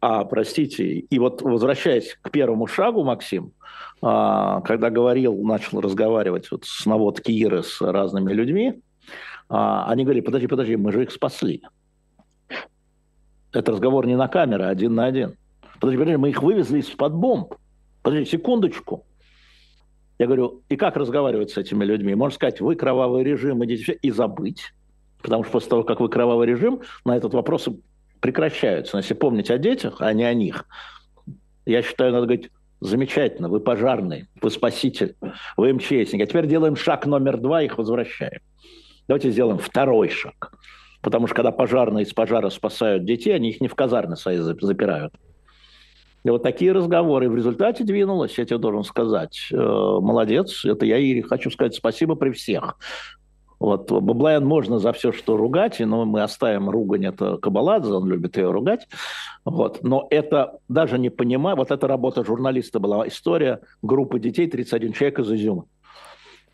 Speaker 4: А, простите, и вот возвращаясь к первому шагу, Максим, когда говорил, начал разговаривать вот с наводки Иры с разными людьми, а, они говорили, подожди, подожди, мы же их спасли. Это разговор не на камеру, а один на один. Подожди, подожди, мы их вывезли из-под бомб. Подожди, секундочку. Я говорю, и как разговаривать с этими людьми? Можно сказать, вы кровавый режим, идите и забыть. Потому что после того, как вы кровавый режим, на этот вопрос прекращаются. Но если помнить о детях, а не о них, я считаю, надо говорить, замечательно, вы пожарный, вы спаситель, вы МЧСник. А теперь делаем шаг номер два, их возвращаем. Давайте сделаем второй шаг. Потому что когда пожарные из пожара спасают детей, они их не в казарны свои запирают. И вот такие разговоры. В результате двинулось, я тебе должен сказать. Э, молодец. Это я Ире хочу сказать спасибо при всех. Вот Баблаян можно за все, что ругать, но мы оставим ругань, это Кабаладзе, он любит ее ругать. Вот. Но это даже не понимаю, вот эта работа журналиста была, история группы детей, 31 человек из Изюма.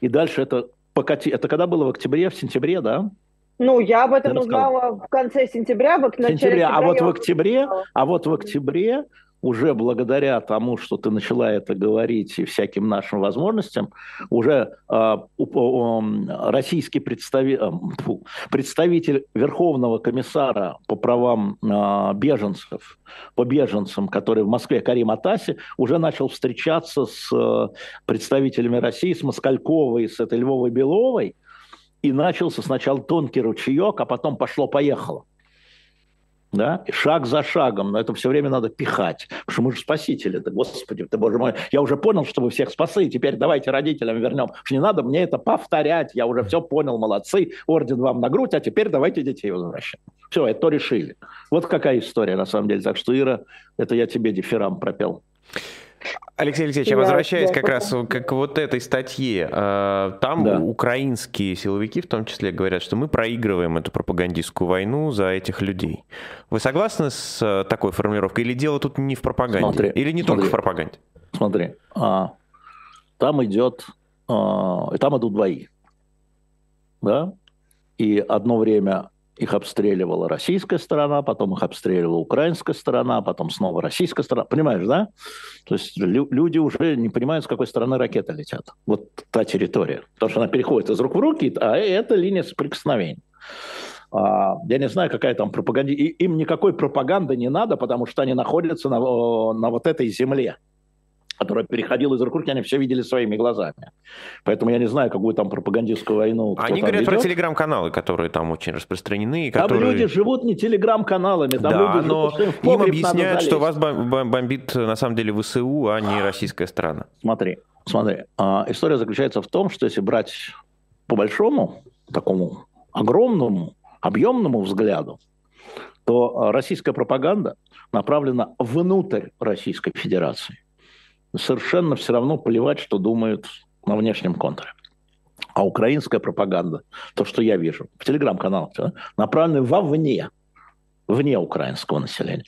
Speaker 4: И дальше это покати... Это когда было в октябре, в сентябре, да?
Speaker 3: Ну, я об этом узнала в конце сентября, в начале сентября.
Speaker 4: А вот в октябре, а вот в октябре уже благодаря тому, что ты начала это говорить и всяким нашим возможностям, уже э, российский представи, э, представитель Верховного комиссара по правам э, беженцев, по беженцам, который в Москве, Карим Атаси, уже начал встречаться с э, представителями России, с Москальковой, с этой Львовой Беловой, и начался сначала тонкий ручеек, а потом пошло-поехало да, шаг за шагом, но это все время надо пихать, потому что мы же спасители, да, господи, ты, боже мой, я уже понял, что вы всех спасли, теперь давайте родителям вернем, что не надо мне это повторять, я уже все понял, молодцы, орден вам на грудь, а теперь давайте детей возвращать. Все, это то решили. Вот какая история на самом деле, так что, Ира, это я тебе дифирам пропел.
Speaker 2: Алексей Алексеевич, я возвращаюсь как раз к, к вот этой статье. А, там да. украинские силовики в том числе говорят, что мы проигрываем эту пропагандистскую войну за этих людей. Вы согласны с э, такой формулировкой? Или дело тут не в пропаганде? Смотри, Или не смотри, только в пропаганде?
Speaker 4: Смотри, а, там идет, а, там идут бои. Да? И одно время их обстреливала российская сторона, потом их обстреливала украинская сторона, потом снова российская сторона. Понимаешь, да? То есть люди уже не понимают, с какой стороны ракеты летят. Вот та территория. Потому что она переходит из рук в руки, а это линия соприкосновения. А, я не знаю, какая там пропаганда. им никакой пропаганды не надо, потому что они находятся на, на вот этой земле которая переходила из рук в руки, они все видели своими глазами. Поэтому я не знаю, какую там пропагандистскую войну.
Speaker 2: Они говорят ведет. про телеграм-каналы, которые там очень распространены. Которые...
Speaker 4: Там люди живут не телеграм-каналами, там
Speaker 2: да, люди но живут, что им, им объясняют, что вас бомбит на самом деле ВСУ, а не российская страна.
Speaker 4: Смотри, смотри. А, история заключается в том, что если брать по большому, такому огромному, объемному взгляду, то российская пропаганда направлена внутрь Российской Федерации совершенно все равно поливать, что думают на внешнем контуре. А украинская пропаганда, то, что я вижу в телеграм-каналах, направлена вовне, вне украинского населения,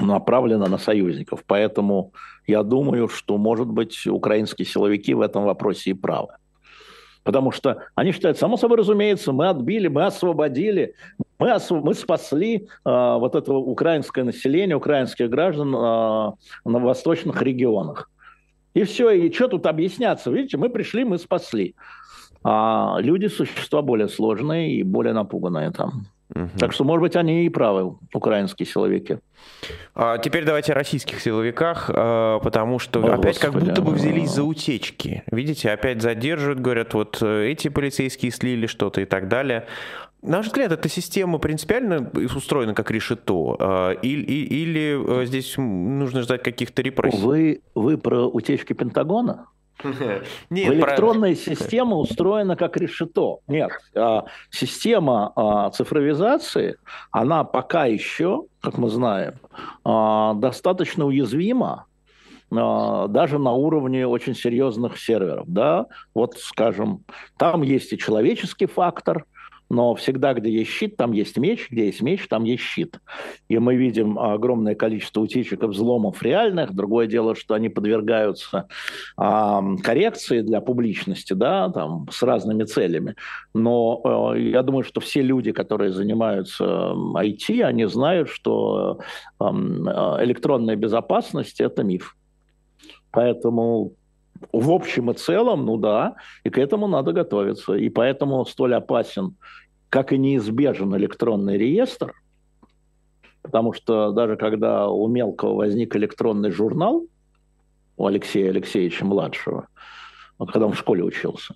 Speaker 4: направлена на союзников. Поэтому я думаю, что, может быть, украинские силовики в этом вопросе и правы. Потому что они считают, само собой разумеется, мы отбили, мы освободили, мы, осв... мы спасли э, вот это украинское население, украинских граждан э, на восточных регионах. И все, и что тут объясняться? Видите, мы пришли, мы спасли. А люди – существа более сложные и более напуганные там. Угу. Так что, может быть, они и правы, украинские силовики.
Speaker 2: А теперь давайте о российских силовиках, а, потому что о, опять Господи, как будто бы взялись за утечки. Видите, опять задерживают, говорят, вот э, эти полицейские слили что-то и так далее. На ваш взгляд, эта система принципиально устроена как решето? А, или, или э, здесь нужно ждать каких-то репрессий?
Speaker 4: Вы, вы про утечки Пентагона? Нет, Электронная про... система устроена как решето. Нет, а, система а, цифровизации, она пока еще, как мы знаем, а, достаточно уязвима даже на уровне очень серьезных серверов. Да? Вот, скажем, там есть и человеческий фактор, но всегда, где есть щит, там есть меч, где есть меч, там есть щит. И мы видим огромное количество утечек и взломов реальных. Другое дело, что они подвергаются а, коррекции для публичности, да, там, с разными целями. Но э, я думаю, что все люди, которые занимаются IT, они знают, что э, электронная безопасность – это миф. Поэтому в общем и целом, ну да, и к этому надо готовиться. И поэтому столь опасен как и неизбежен электронный реестр, потому что даже когда у Мелкого возник электронный журнал, у Алексея Алексеевича младшего, вот когда он в школе учился,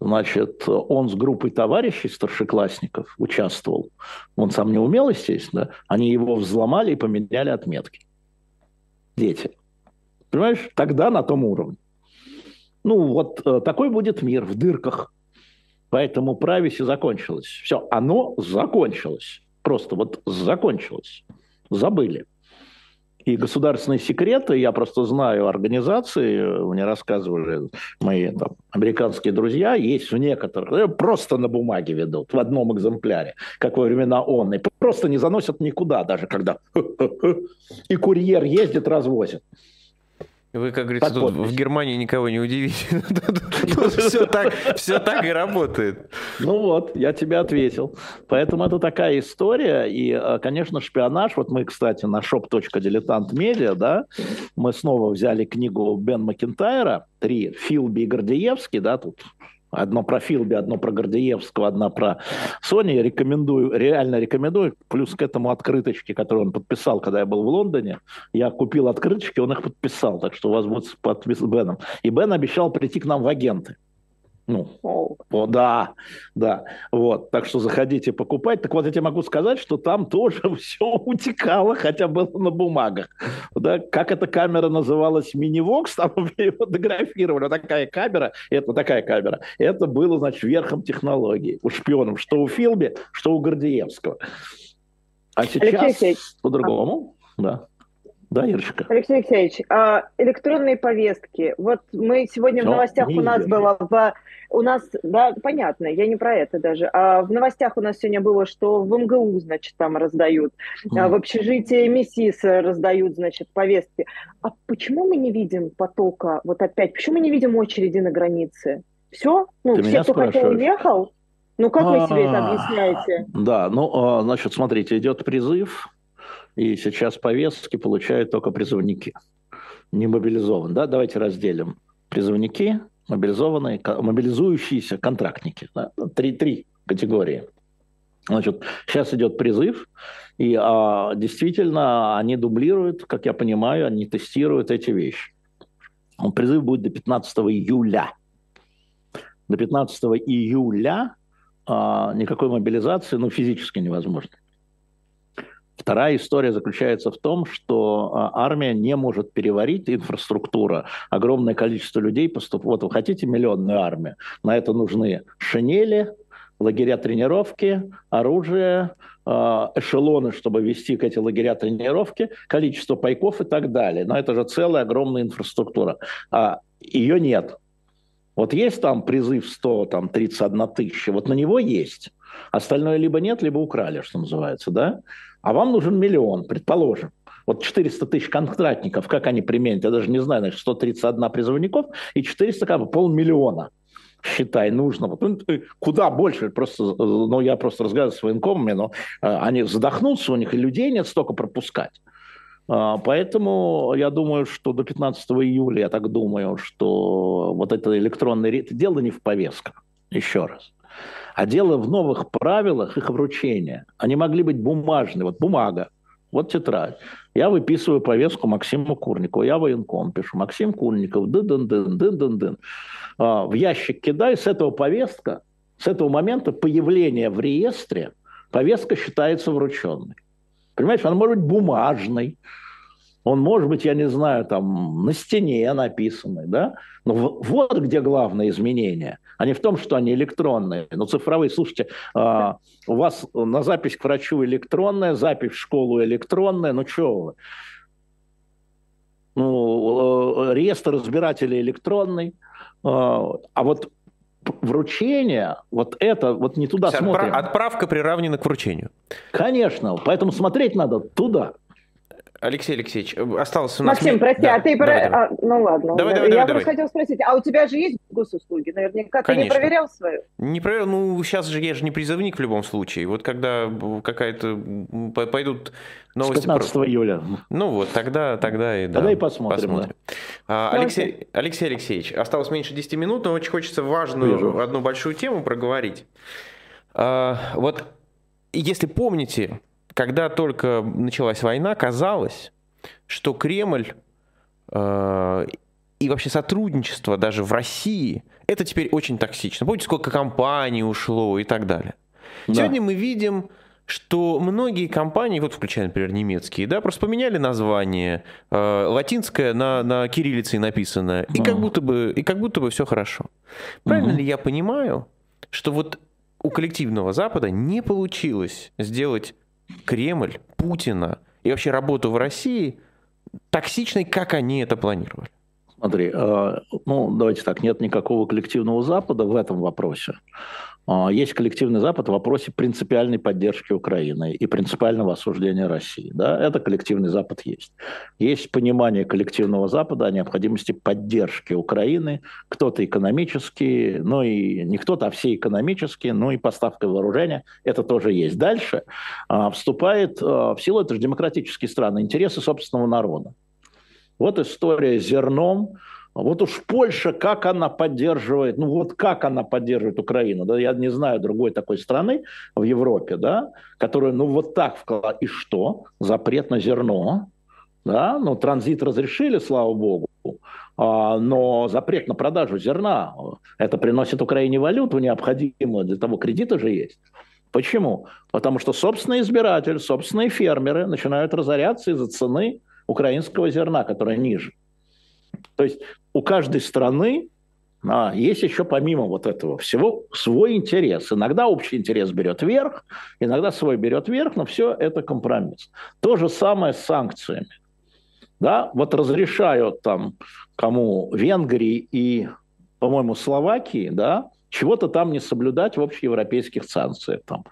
Speaker 4: значит, он с группой товарищей старшеклассников участвовал. Он сам не умел, естественно. Они его взломали и поменяли отметки. Дети. Понимаешь, тогда на том уровне. Ну, вот э, такой будет мир в дырках. Поэтому прависи закончилось. Все, оно закончилось. Просто вот закончилось. Забыли. И государственные секреты, я просто знаю организации, мне рассказывали мои там, американские друзья, есть в некоторых, просто на бумаге ведут, в одном экземпляре, как во времена ООН, и просто не заносят никуда, даже когда и курьер ездит, развозит.
Speaker 2: Вы, как говорится, тут в Германии никого не удивите. Тут все так, все так и работает.
Speaker 4: Ну вот, я тебе ответил. Поэтому это такая история. И, э, конечно, шпионаж. Вот мы, кстати, на shop.diletant.media, да, мы снова взяли книгу Бен Макентайра, три, Филби и Гордеевский, да, тут Одно про Филби, одно про Гордеевского, одна про Сони. Рекомендую, реально рекомендую. Плюс к этому открыточки, которые он подписал, когда я был в Лондоне. Я купил открыточки, он их подписал. Так что у вас будет подпис Беном. И Бен обещал прийти к нам в агенты. Ну, о, да, да. Вот, так что заходите покупать. Так вот, я тебе могу сказать, что там тоже все утекало, хотя было на бумагах. Да, как эта камера называлась, мини-вокс, там ее фотографировали. Такая камера, это такая камера. Это было, значит, верхом технологии. У шпионов, что у Филби, что у Гордеевского. А сейчас по-другому, да. Да, Ирочка?
Speaker 3: Алексей Алексеевич, а электронные повестки. Вот мы сегодня Но в новостях у нас было в у нас, да, понятно, я не про это даже. А в новостях у нас сегодня было, что в МГУ, значит, там раздают, mm. а в общежитии МИСИС раздают, значит, повестки. А почему мы не видим потока, вот опять, почему мы не видим очереди на границе? Все? Ну, Ты все, кто хотел, уехал? Ну, как вы себе это объясняете?
Speaker 4: Да, ну, а, значит, смотрите, идет призыв, и сейчас повестки получают только призывники, не мобилизован. Да, давайте разделим. Призывники мобилизованные, мобилизующиеся контрактники. Да? Три, три категории. Значит, сейчас идет призыв, и а, действительно они дублируют, как я понимаю, они тестируют эти вещи. Призыв будет до 15 июля. До 15 июля а, никакой мобилизации, ну, физически невозможно. Вторая история заключается в том, что а, армия не может переварить инфраструктура. Огромное количество людей поступает. Вот вы хотите миллионную армию, на это нужны шинели, лагеря тренировки, оружие, а, эшелоны, чтобы вести к эти лагеря тренировки, количество пайков и так далее. Но это же целая огромная инфраструктура. А ее нет. Вот есть там призыв 100, там 31 тысяча, вот на него есть. Остальное либо нет, либо украли, что называется, да? А вам нужен миллион, предположим. Вот 400 тысяч контрактников, как они применят, я даже не знаю, значит, 131 призывников и 400, как бы полмиллиона. считай, нужно. Ну, куда больше, просто, ну, я просто разговариваю с военкомами, но они задохнутся, у них и людей нет столько пропускать. Поэтому я думаю, что до 15 июля, я так думаю, что вот это электронное это дело не в повестках, еще раз. А дело в новых правилах их вручения. Они могли быть бумажные. Вот бумага, вот тетрадь. Я выписываю повестку Максиму Курникову. Я военком пишу. Максим Курников, дын-дын-дын, дын-дын-дын. А, в ящик кидаю. С этого повестка, с этого момента появления в реестре повестка считается врученной. Понимаешь, она может быть бумажной, он может быть, я не знаю, там на стене написанный, да? Но вот где главное изменение, а не в том, что они электронные. Но цифровые, слушайте, а, у вас на запись к врачу электронная, запись в школу электронная, ну что вы? Ну, э, реестр разбирателей электронный, а, а вот вручение, вот это, вот не туда смотрим.
Speaker 2: Отправка приравнена к вручению.
Speaker 4: Конечно, поэтому смотреть надо туда.
Speaker 2: Алексей Алексеевич, э, осталось у нас...
Speaker 3: Максим, прости, да, а ты... Давай, про... а, ну ладно.
Speaker 2: Давай, давай,
Speaker 3: я
Speaker 2: давай,
Speaker 3: просто
Speaker 2: давай.
Speaker 3: хотел спросить, а у тебя же есть госуслуги? Наверняка Конечно. ты не проверял свою?
Speaker 2: Не проверял, ну сейчас же я же не призывник в любом случае. Вот когда какая-то... Пойдут новости...
Speaker 4: С 15 про... июля.
Speaker 2: Ну вот, тогда, тогда и да.
Speaker 4: Тогда и посмотрим. посмотрим. Да.
Speaker 2: А, Алексей, Алексей Алексеевич, осталось меньше 10 минут, но очень хочется важную, Вижу. одну большую тему проговорить. А, вот если помните, когда только началась война, казалось, что Кремль э, и вообще сотрудничество даже в России, это теперь очень токсично. Помните, сколько компаний ушло и так далее. Да. Сегодня мы видим, что многие компании, вот включая, например, немецкие, да, просто поменяли название, э, латинское на, на кириллице написано, и как будто бы, и как будто бы все хорошо. Правильно угу. ли я понимаю, что вот у коллективного Запада не получилось сделать Кремль, Путина и вообще работу в России токсичной, как они это планировали?
Speaker 4: Смотри, э, ну давайте так, нет никакого коллективного Запада в этом вопросе. А, есть коллективный Запад в вопросе принципиальной поддержки Украины и принципиального осуждения России. Да? Это коллективный Запад есть. Есть понимание коллективного Запада о необходимости поддержки Украины, кто-то экономически, ну и не кто-то, а все экономически, ну и поставка вооружения, это тоже есть. Дальше а, вступает а, в силу, это же демократические страны, интересы собственного народа. Вот история с зерном, вот уж Польша, как она поддерживает, ну вот как она поддерживает Украину, да, я не знаю другой такой страны в Европе, да, которая, ну вот так вкладывает, и что? Запрет на зерно, да, ну транзит разрешили, слава богу, а, но запрет на продажу зерна, это приносит Украине валюту необходимую, для того кредиты же есть. Почему? Потому что собственный избиратель, собственные фермеры начинают разоряться из-за цены украинского зерна, которая ниже. То есть у каждой страны а, есть еще помимо вот этого всего свой интерес. Иногда общий интерес берет верх, иногда свой берет верх, но все это компромисс. То же самое с санкциями. Да, вот разрешают там кому Венгрии и, по-моему, Словакии, да, чего-то там не соблюдать в общеевропейских санкциях. Там,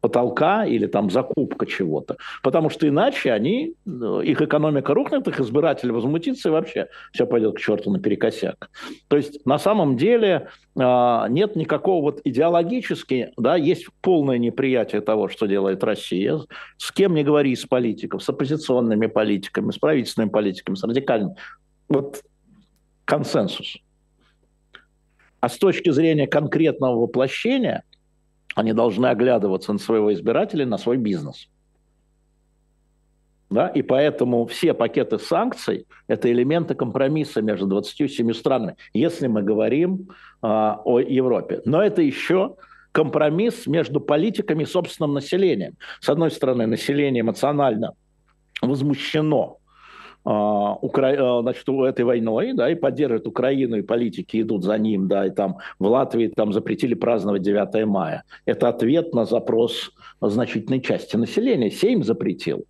Speaker 4: потолка или там закупка чего-то. Потому что иначе они, э, их экономика рухнет, их избиратели возмутятся и вообще все пойдет к черту наперекосяк. То есть на самом деле а, нет никакого вот идеологически, да, есть полное неприятие того, что делает Россия. С кем не говори из политиков, с оппозиционными политиками, с правительственными политиками, с радикальными. Вот консенсус. А с точки зрения конкретного воплощения – они должны оглядываться на своего избирателя, на свой бизнес. Да? И поэтому все пакеты санкций – это элементы компромисса между 27 странами, если мы говорим а, о Европе. Но это еще компромисс между политиками и собственным населением. С одной стороны, население эмоционально возмущено Укра... А, значит, этой войной, да, и поддерживают Украину, и политики идут за ним, да, и там в Латвии там запретили праздновать 9 мая. Это ответ на запрос значительной части населения. Сейм запретил.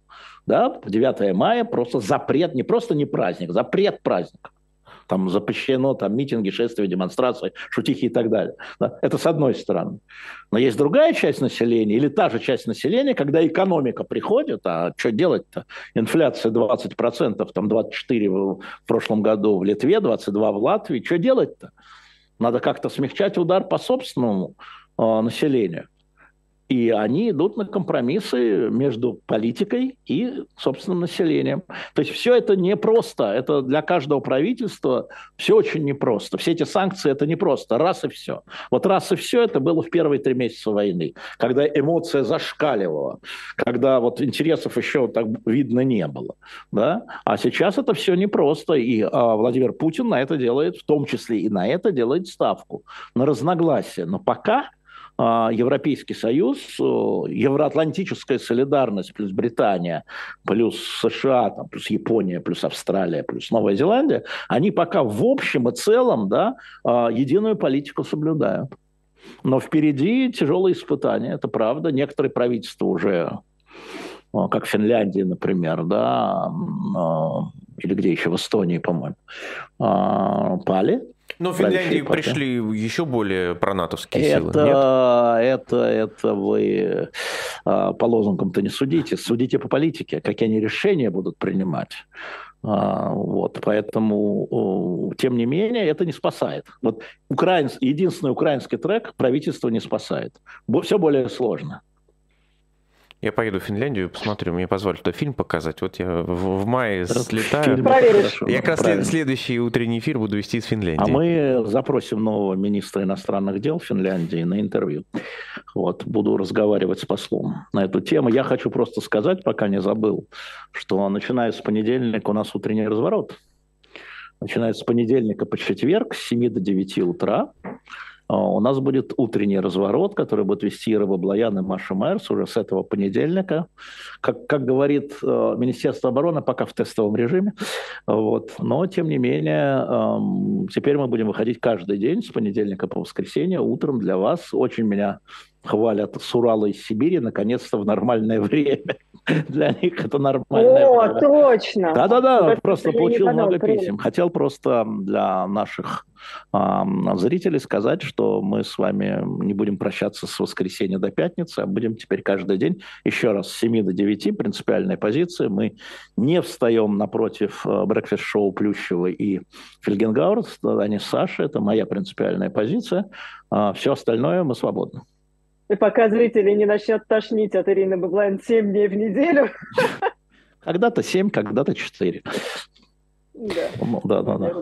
Speaker 4: Да, 9 мая просто запрет, не просто не праздник, запрет праздника там запрещено там митинги, шествия, демонстрации, шутихи и так далее. Да? Это с одной стороны. Но есть другая часть населения, или та же часть населения, когда экономика приходит, а что делать-то? Инфляция 20%, там 24% в прошлом году в Литве, 22% в Латвии, что делать-то? Надо как-то смягчать удар по собственному э, населению. И они идут на компромиссы между политикой и собственным населением. То есть все это непросто. Это для каждого правительства все очень непросто. Все эти санкции – это непросто. Раз и все. Вот раз и все это было в первые три месяца войны, когда эмоция зашкаливала, когда вот интересов еще так видно не было. Да? А сейчас это все непросто. И а, Владимир Путин на это делает, в том числе и на это делает ставку, на разногласия. Но пока Европейский Союз, евроатлантическая солидарность плюс Британия, плюс США, там, плюс Япония, плюс Австралия, плюс Новая Зеландия, они пока в общем и целом да, а, единую политику соблюдают. Но впереди тяжелые испытания, это правда. Некоторые правительства уже, а, как Финляндия, например, да, или где еще, в Эстонии, по-моему, пали.
Speaker 2: Но в Финляндии пришли еще более пронатовские
Speaker 4: это,
Speaker 2: силы, нет?
Speaker 4: Это, это вы а, по лозунгам-то не судите, судите по политике, какие они решения будут принимать. А, вот, поэтому, тем не менее, это не спасает. Вот украинс, единственный украинский трек правительство не спасает. Все более сложно.
Speaker 2: Я поеду в Финляндию и посмотрю. Мне позвали туда фильм показать. Вот я в, в мае слетаю. Я как раз следующий утренний эфир буду вести из Финляндии.
Speaker 4: А мы запросим нового министра иностранных дел Финляндии на интервью. Вот, буду разговаривать с послом на эту тему. Я хочу просто сказать, пока не забыл, что начиная с понедельника у нас утренний разворот. Начиная с понедельника по четверг с 7 до 9 утра а, у нас будет утренний разворот, который будет вести Ира Баблоян и Маша Майерс уже с этого понедельника. Как, как говорит э, Министерство обороны, пока в тестовом режиме. Вот. Но, тем не менее, э, теперь мы будем выходить каждый день с понедельника по воскресенье утром для вас. Очень меня хвалят с Урала из Сибири, наконец-то в нормальное время. Для них это нормальное
Speaker 3: О, время. точно!
Speaker 4: Да-да-да, просто получил много писем. Хотел просто для наших э, зрителей сказать, что мы с вами не будем прощаться с воскресенья до пятницы, а будем теперь каждый день, еще раз, с 7 до 9, принципиальная позиция. Мы не встаем напротив брекфест-шоу Плющева и Фельгенгауэр, они с Сашей, это моя принципиальная позиция. А все остальное мы свободны.
Speaker 3: И пока зрители не начнут тошнить от Ирины Баблайн 7 дней в неделю.
Speaker 4: Когда-то 7, когда-то 4.
Speaker 3: Да, ну, да, да. да.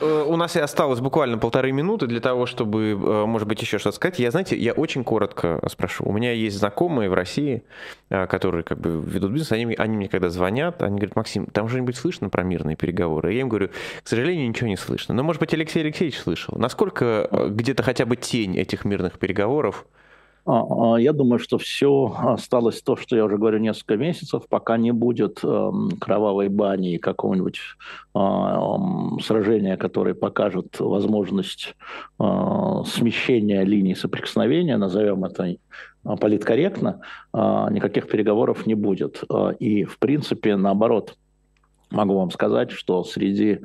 Speaker 2: Э, у нас и осталось буквально полторы минуты для того, чтобы, э, может быть, еще что-то сказать. Я, знаете, я очень коротко спрошу. У меня есть знакомые в России, э, которые как бы ведут бизнес, они, они мне когда звонят, они говорят, Максим, там что-нибудь слышно про мирные переговоры? Я им говорю, к сожалению, ничего не слышно. Но, может быть, Алексей Алексеевич слышал. Насколько где-то хотя бы тень этих мирных переговоров
Speaker 4: я думаю, что все осталось то, что я уже говорю несколько месяцев, пока не будет э, кровавой бани и какого-нибудь э, э, сражения, которое покажет возможность смещения линий соприкосновения, назовем это политкорректно, никаких переговоров не будет. И, в принципе, наоборот, могу вам сказать, что среди,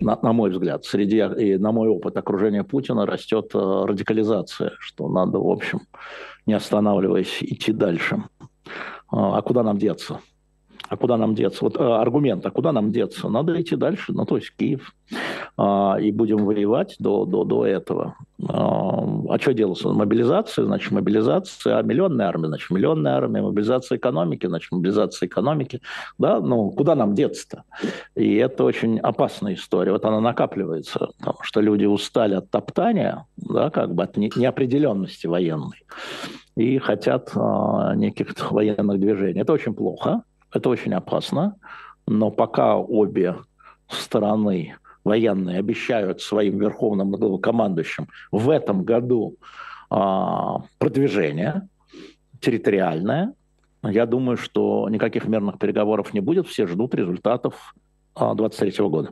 Speaker 4: на, на мой взгляд, среди и на мой опыт окружения Путина растет э, радикализация, что надо, в общем, не останавливаясь, идти дальше. А, а куда нам деться? А куда нам деться? Вот э, аргумент, а куда нам деться? Надо идти дальше, ну, то есть Киев. А, и будем воевать до, до, до этого. А, а что делается? Мобилизация, значит, мобилизация. А миллионная армия, значит, миллионная армия. Мобилизация экономики, значит, мобилизация экономики. Да, ну, куда нам деться-то? И это очень опасная история. Вот она накапливается, потому что люди устали от топтания, да, как бы от неопределенности военной и хотят э, неких военных движений. Это очень плохо. Это очень опасно, но пока обе стороны военные обещают своим верховным главнокомандующим в этом году а, продвижение территориальное, я думаю, что никаких мирных переговоров не будет. Все ждут результатов 2023 а, года.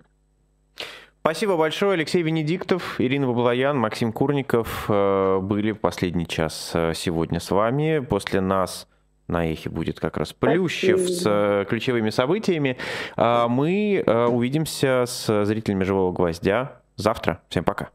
Speaker 2: Спасибо большое. Алексей Венедиктов, Ирина Баблоян, Максим Курников э, были в последний час э, сегодня с вами. После нас на эхе будет как раз Плющев с э, ключевыми событиями. А мы э, увидимся с зрителями «Живого гвоздя» завтра. Всем пока.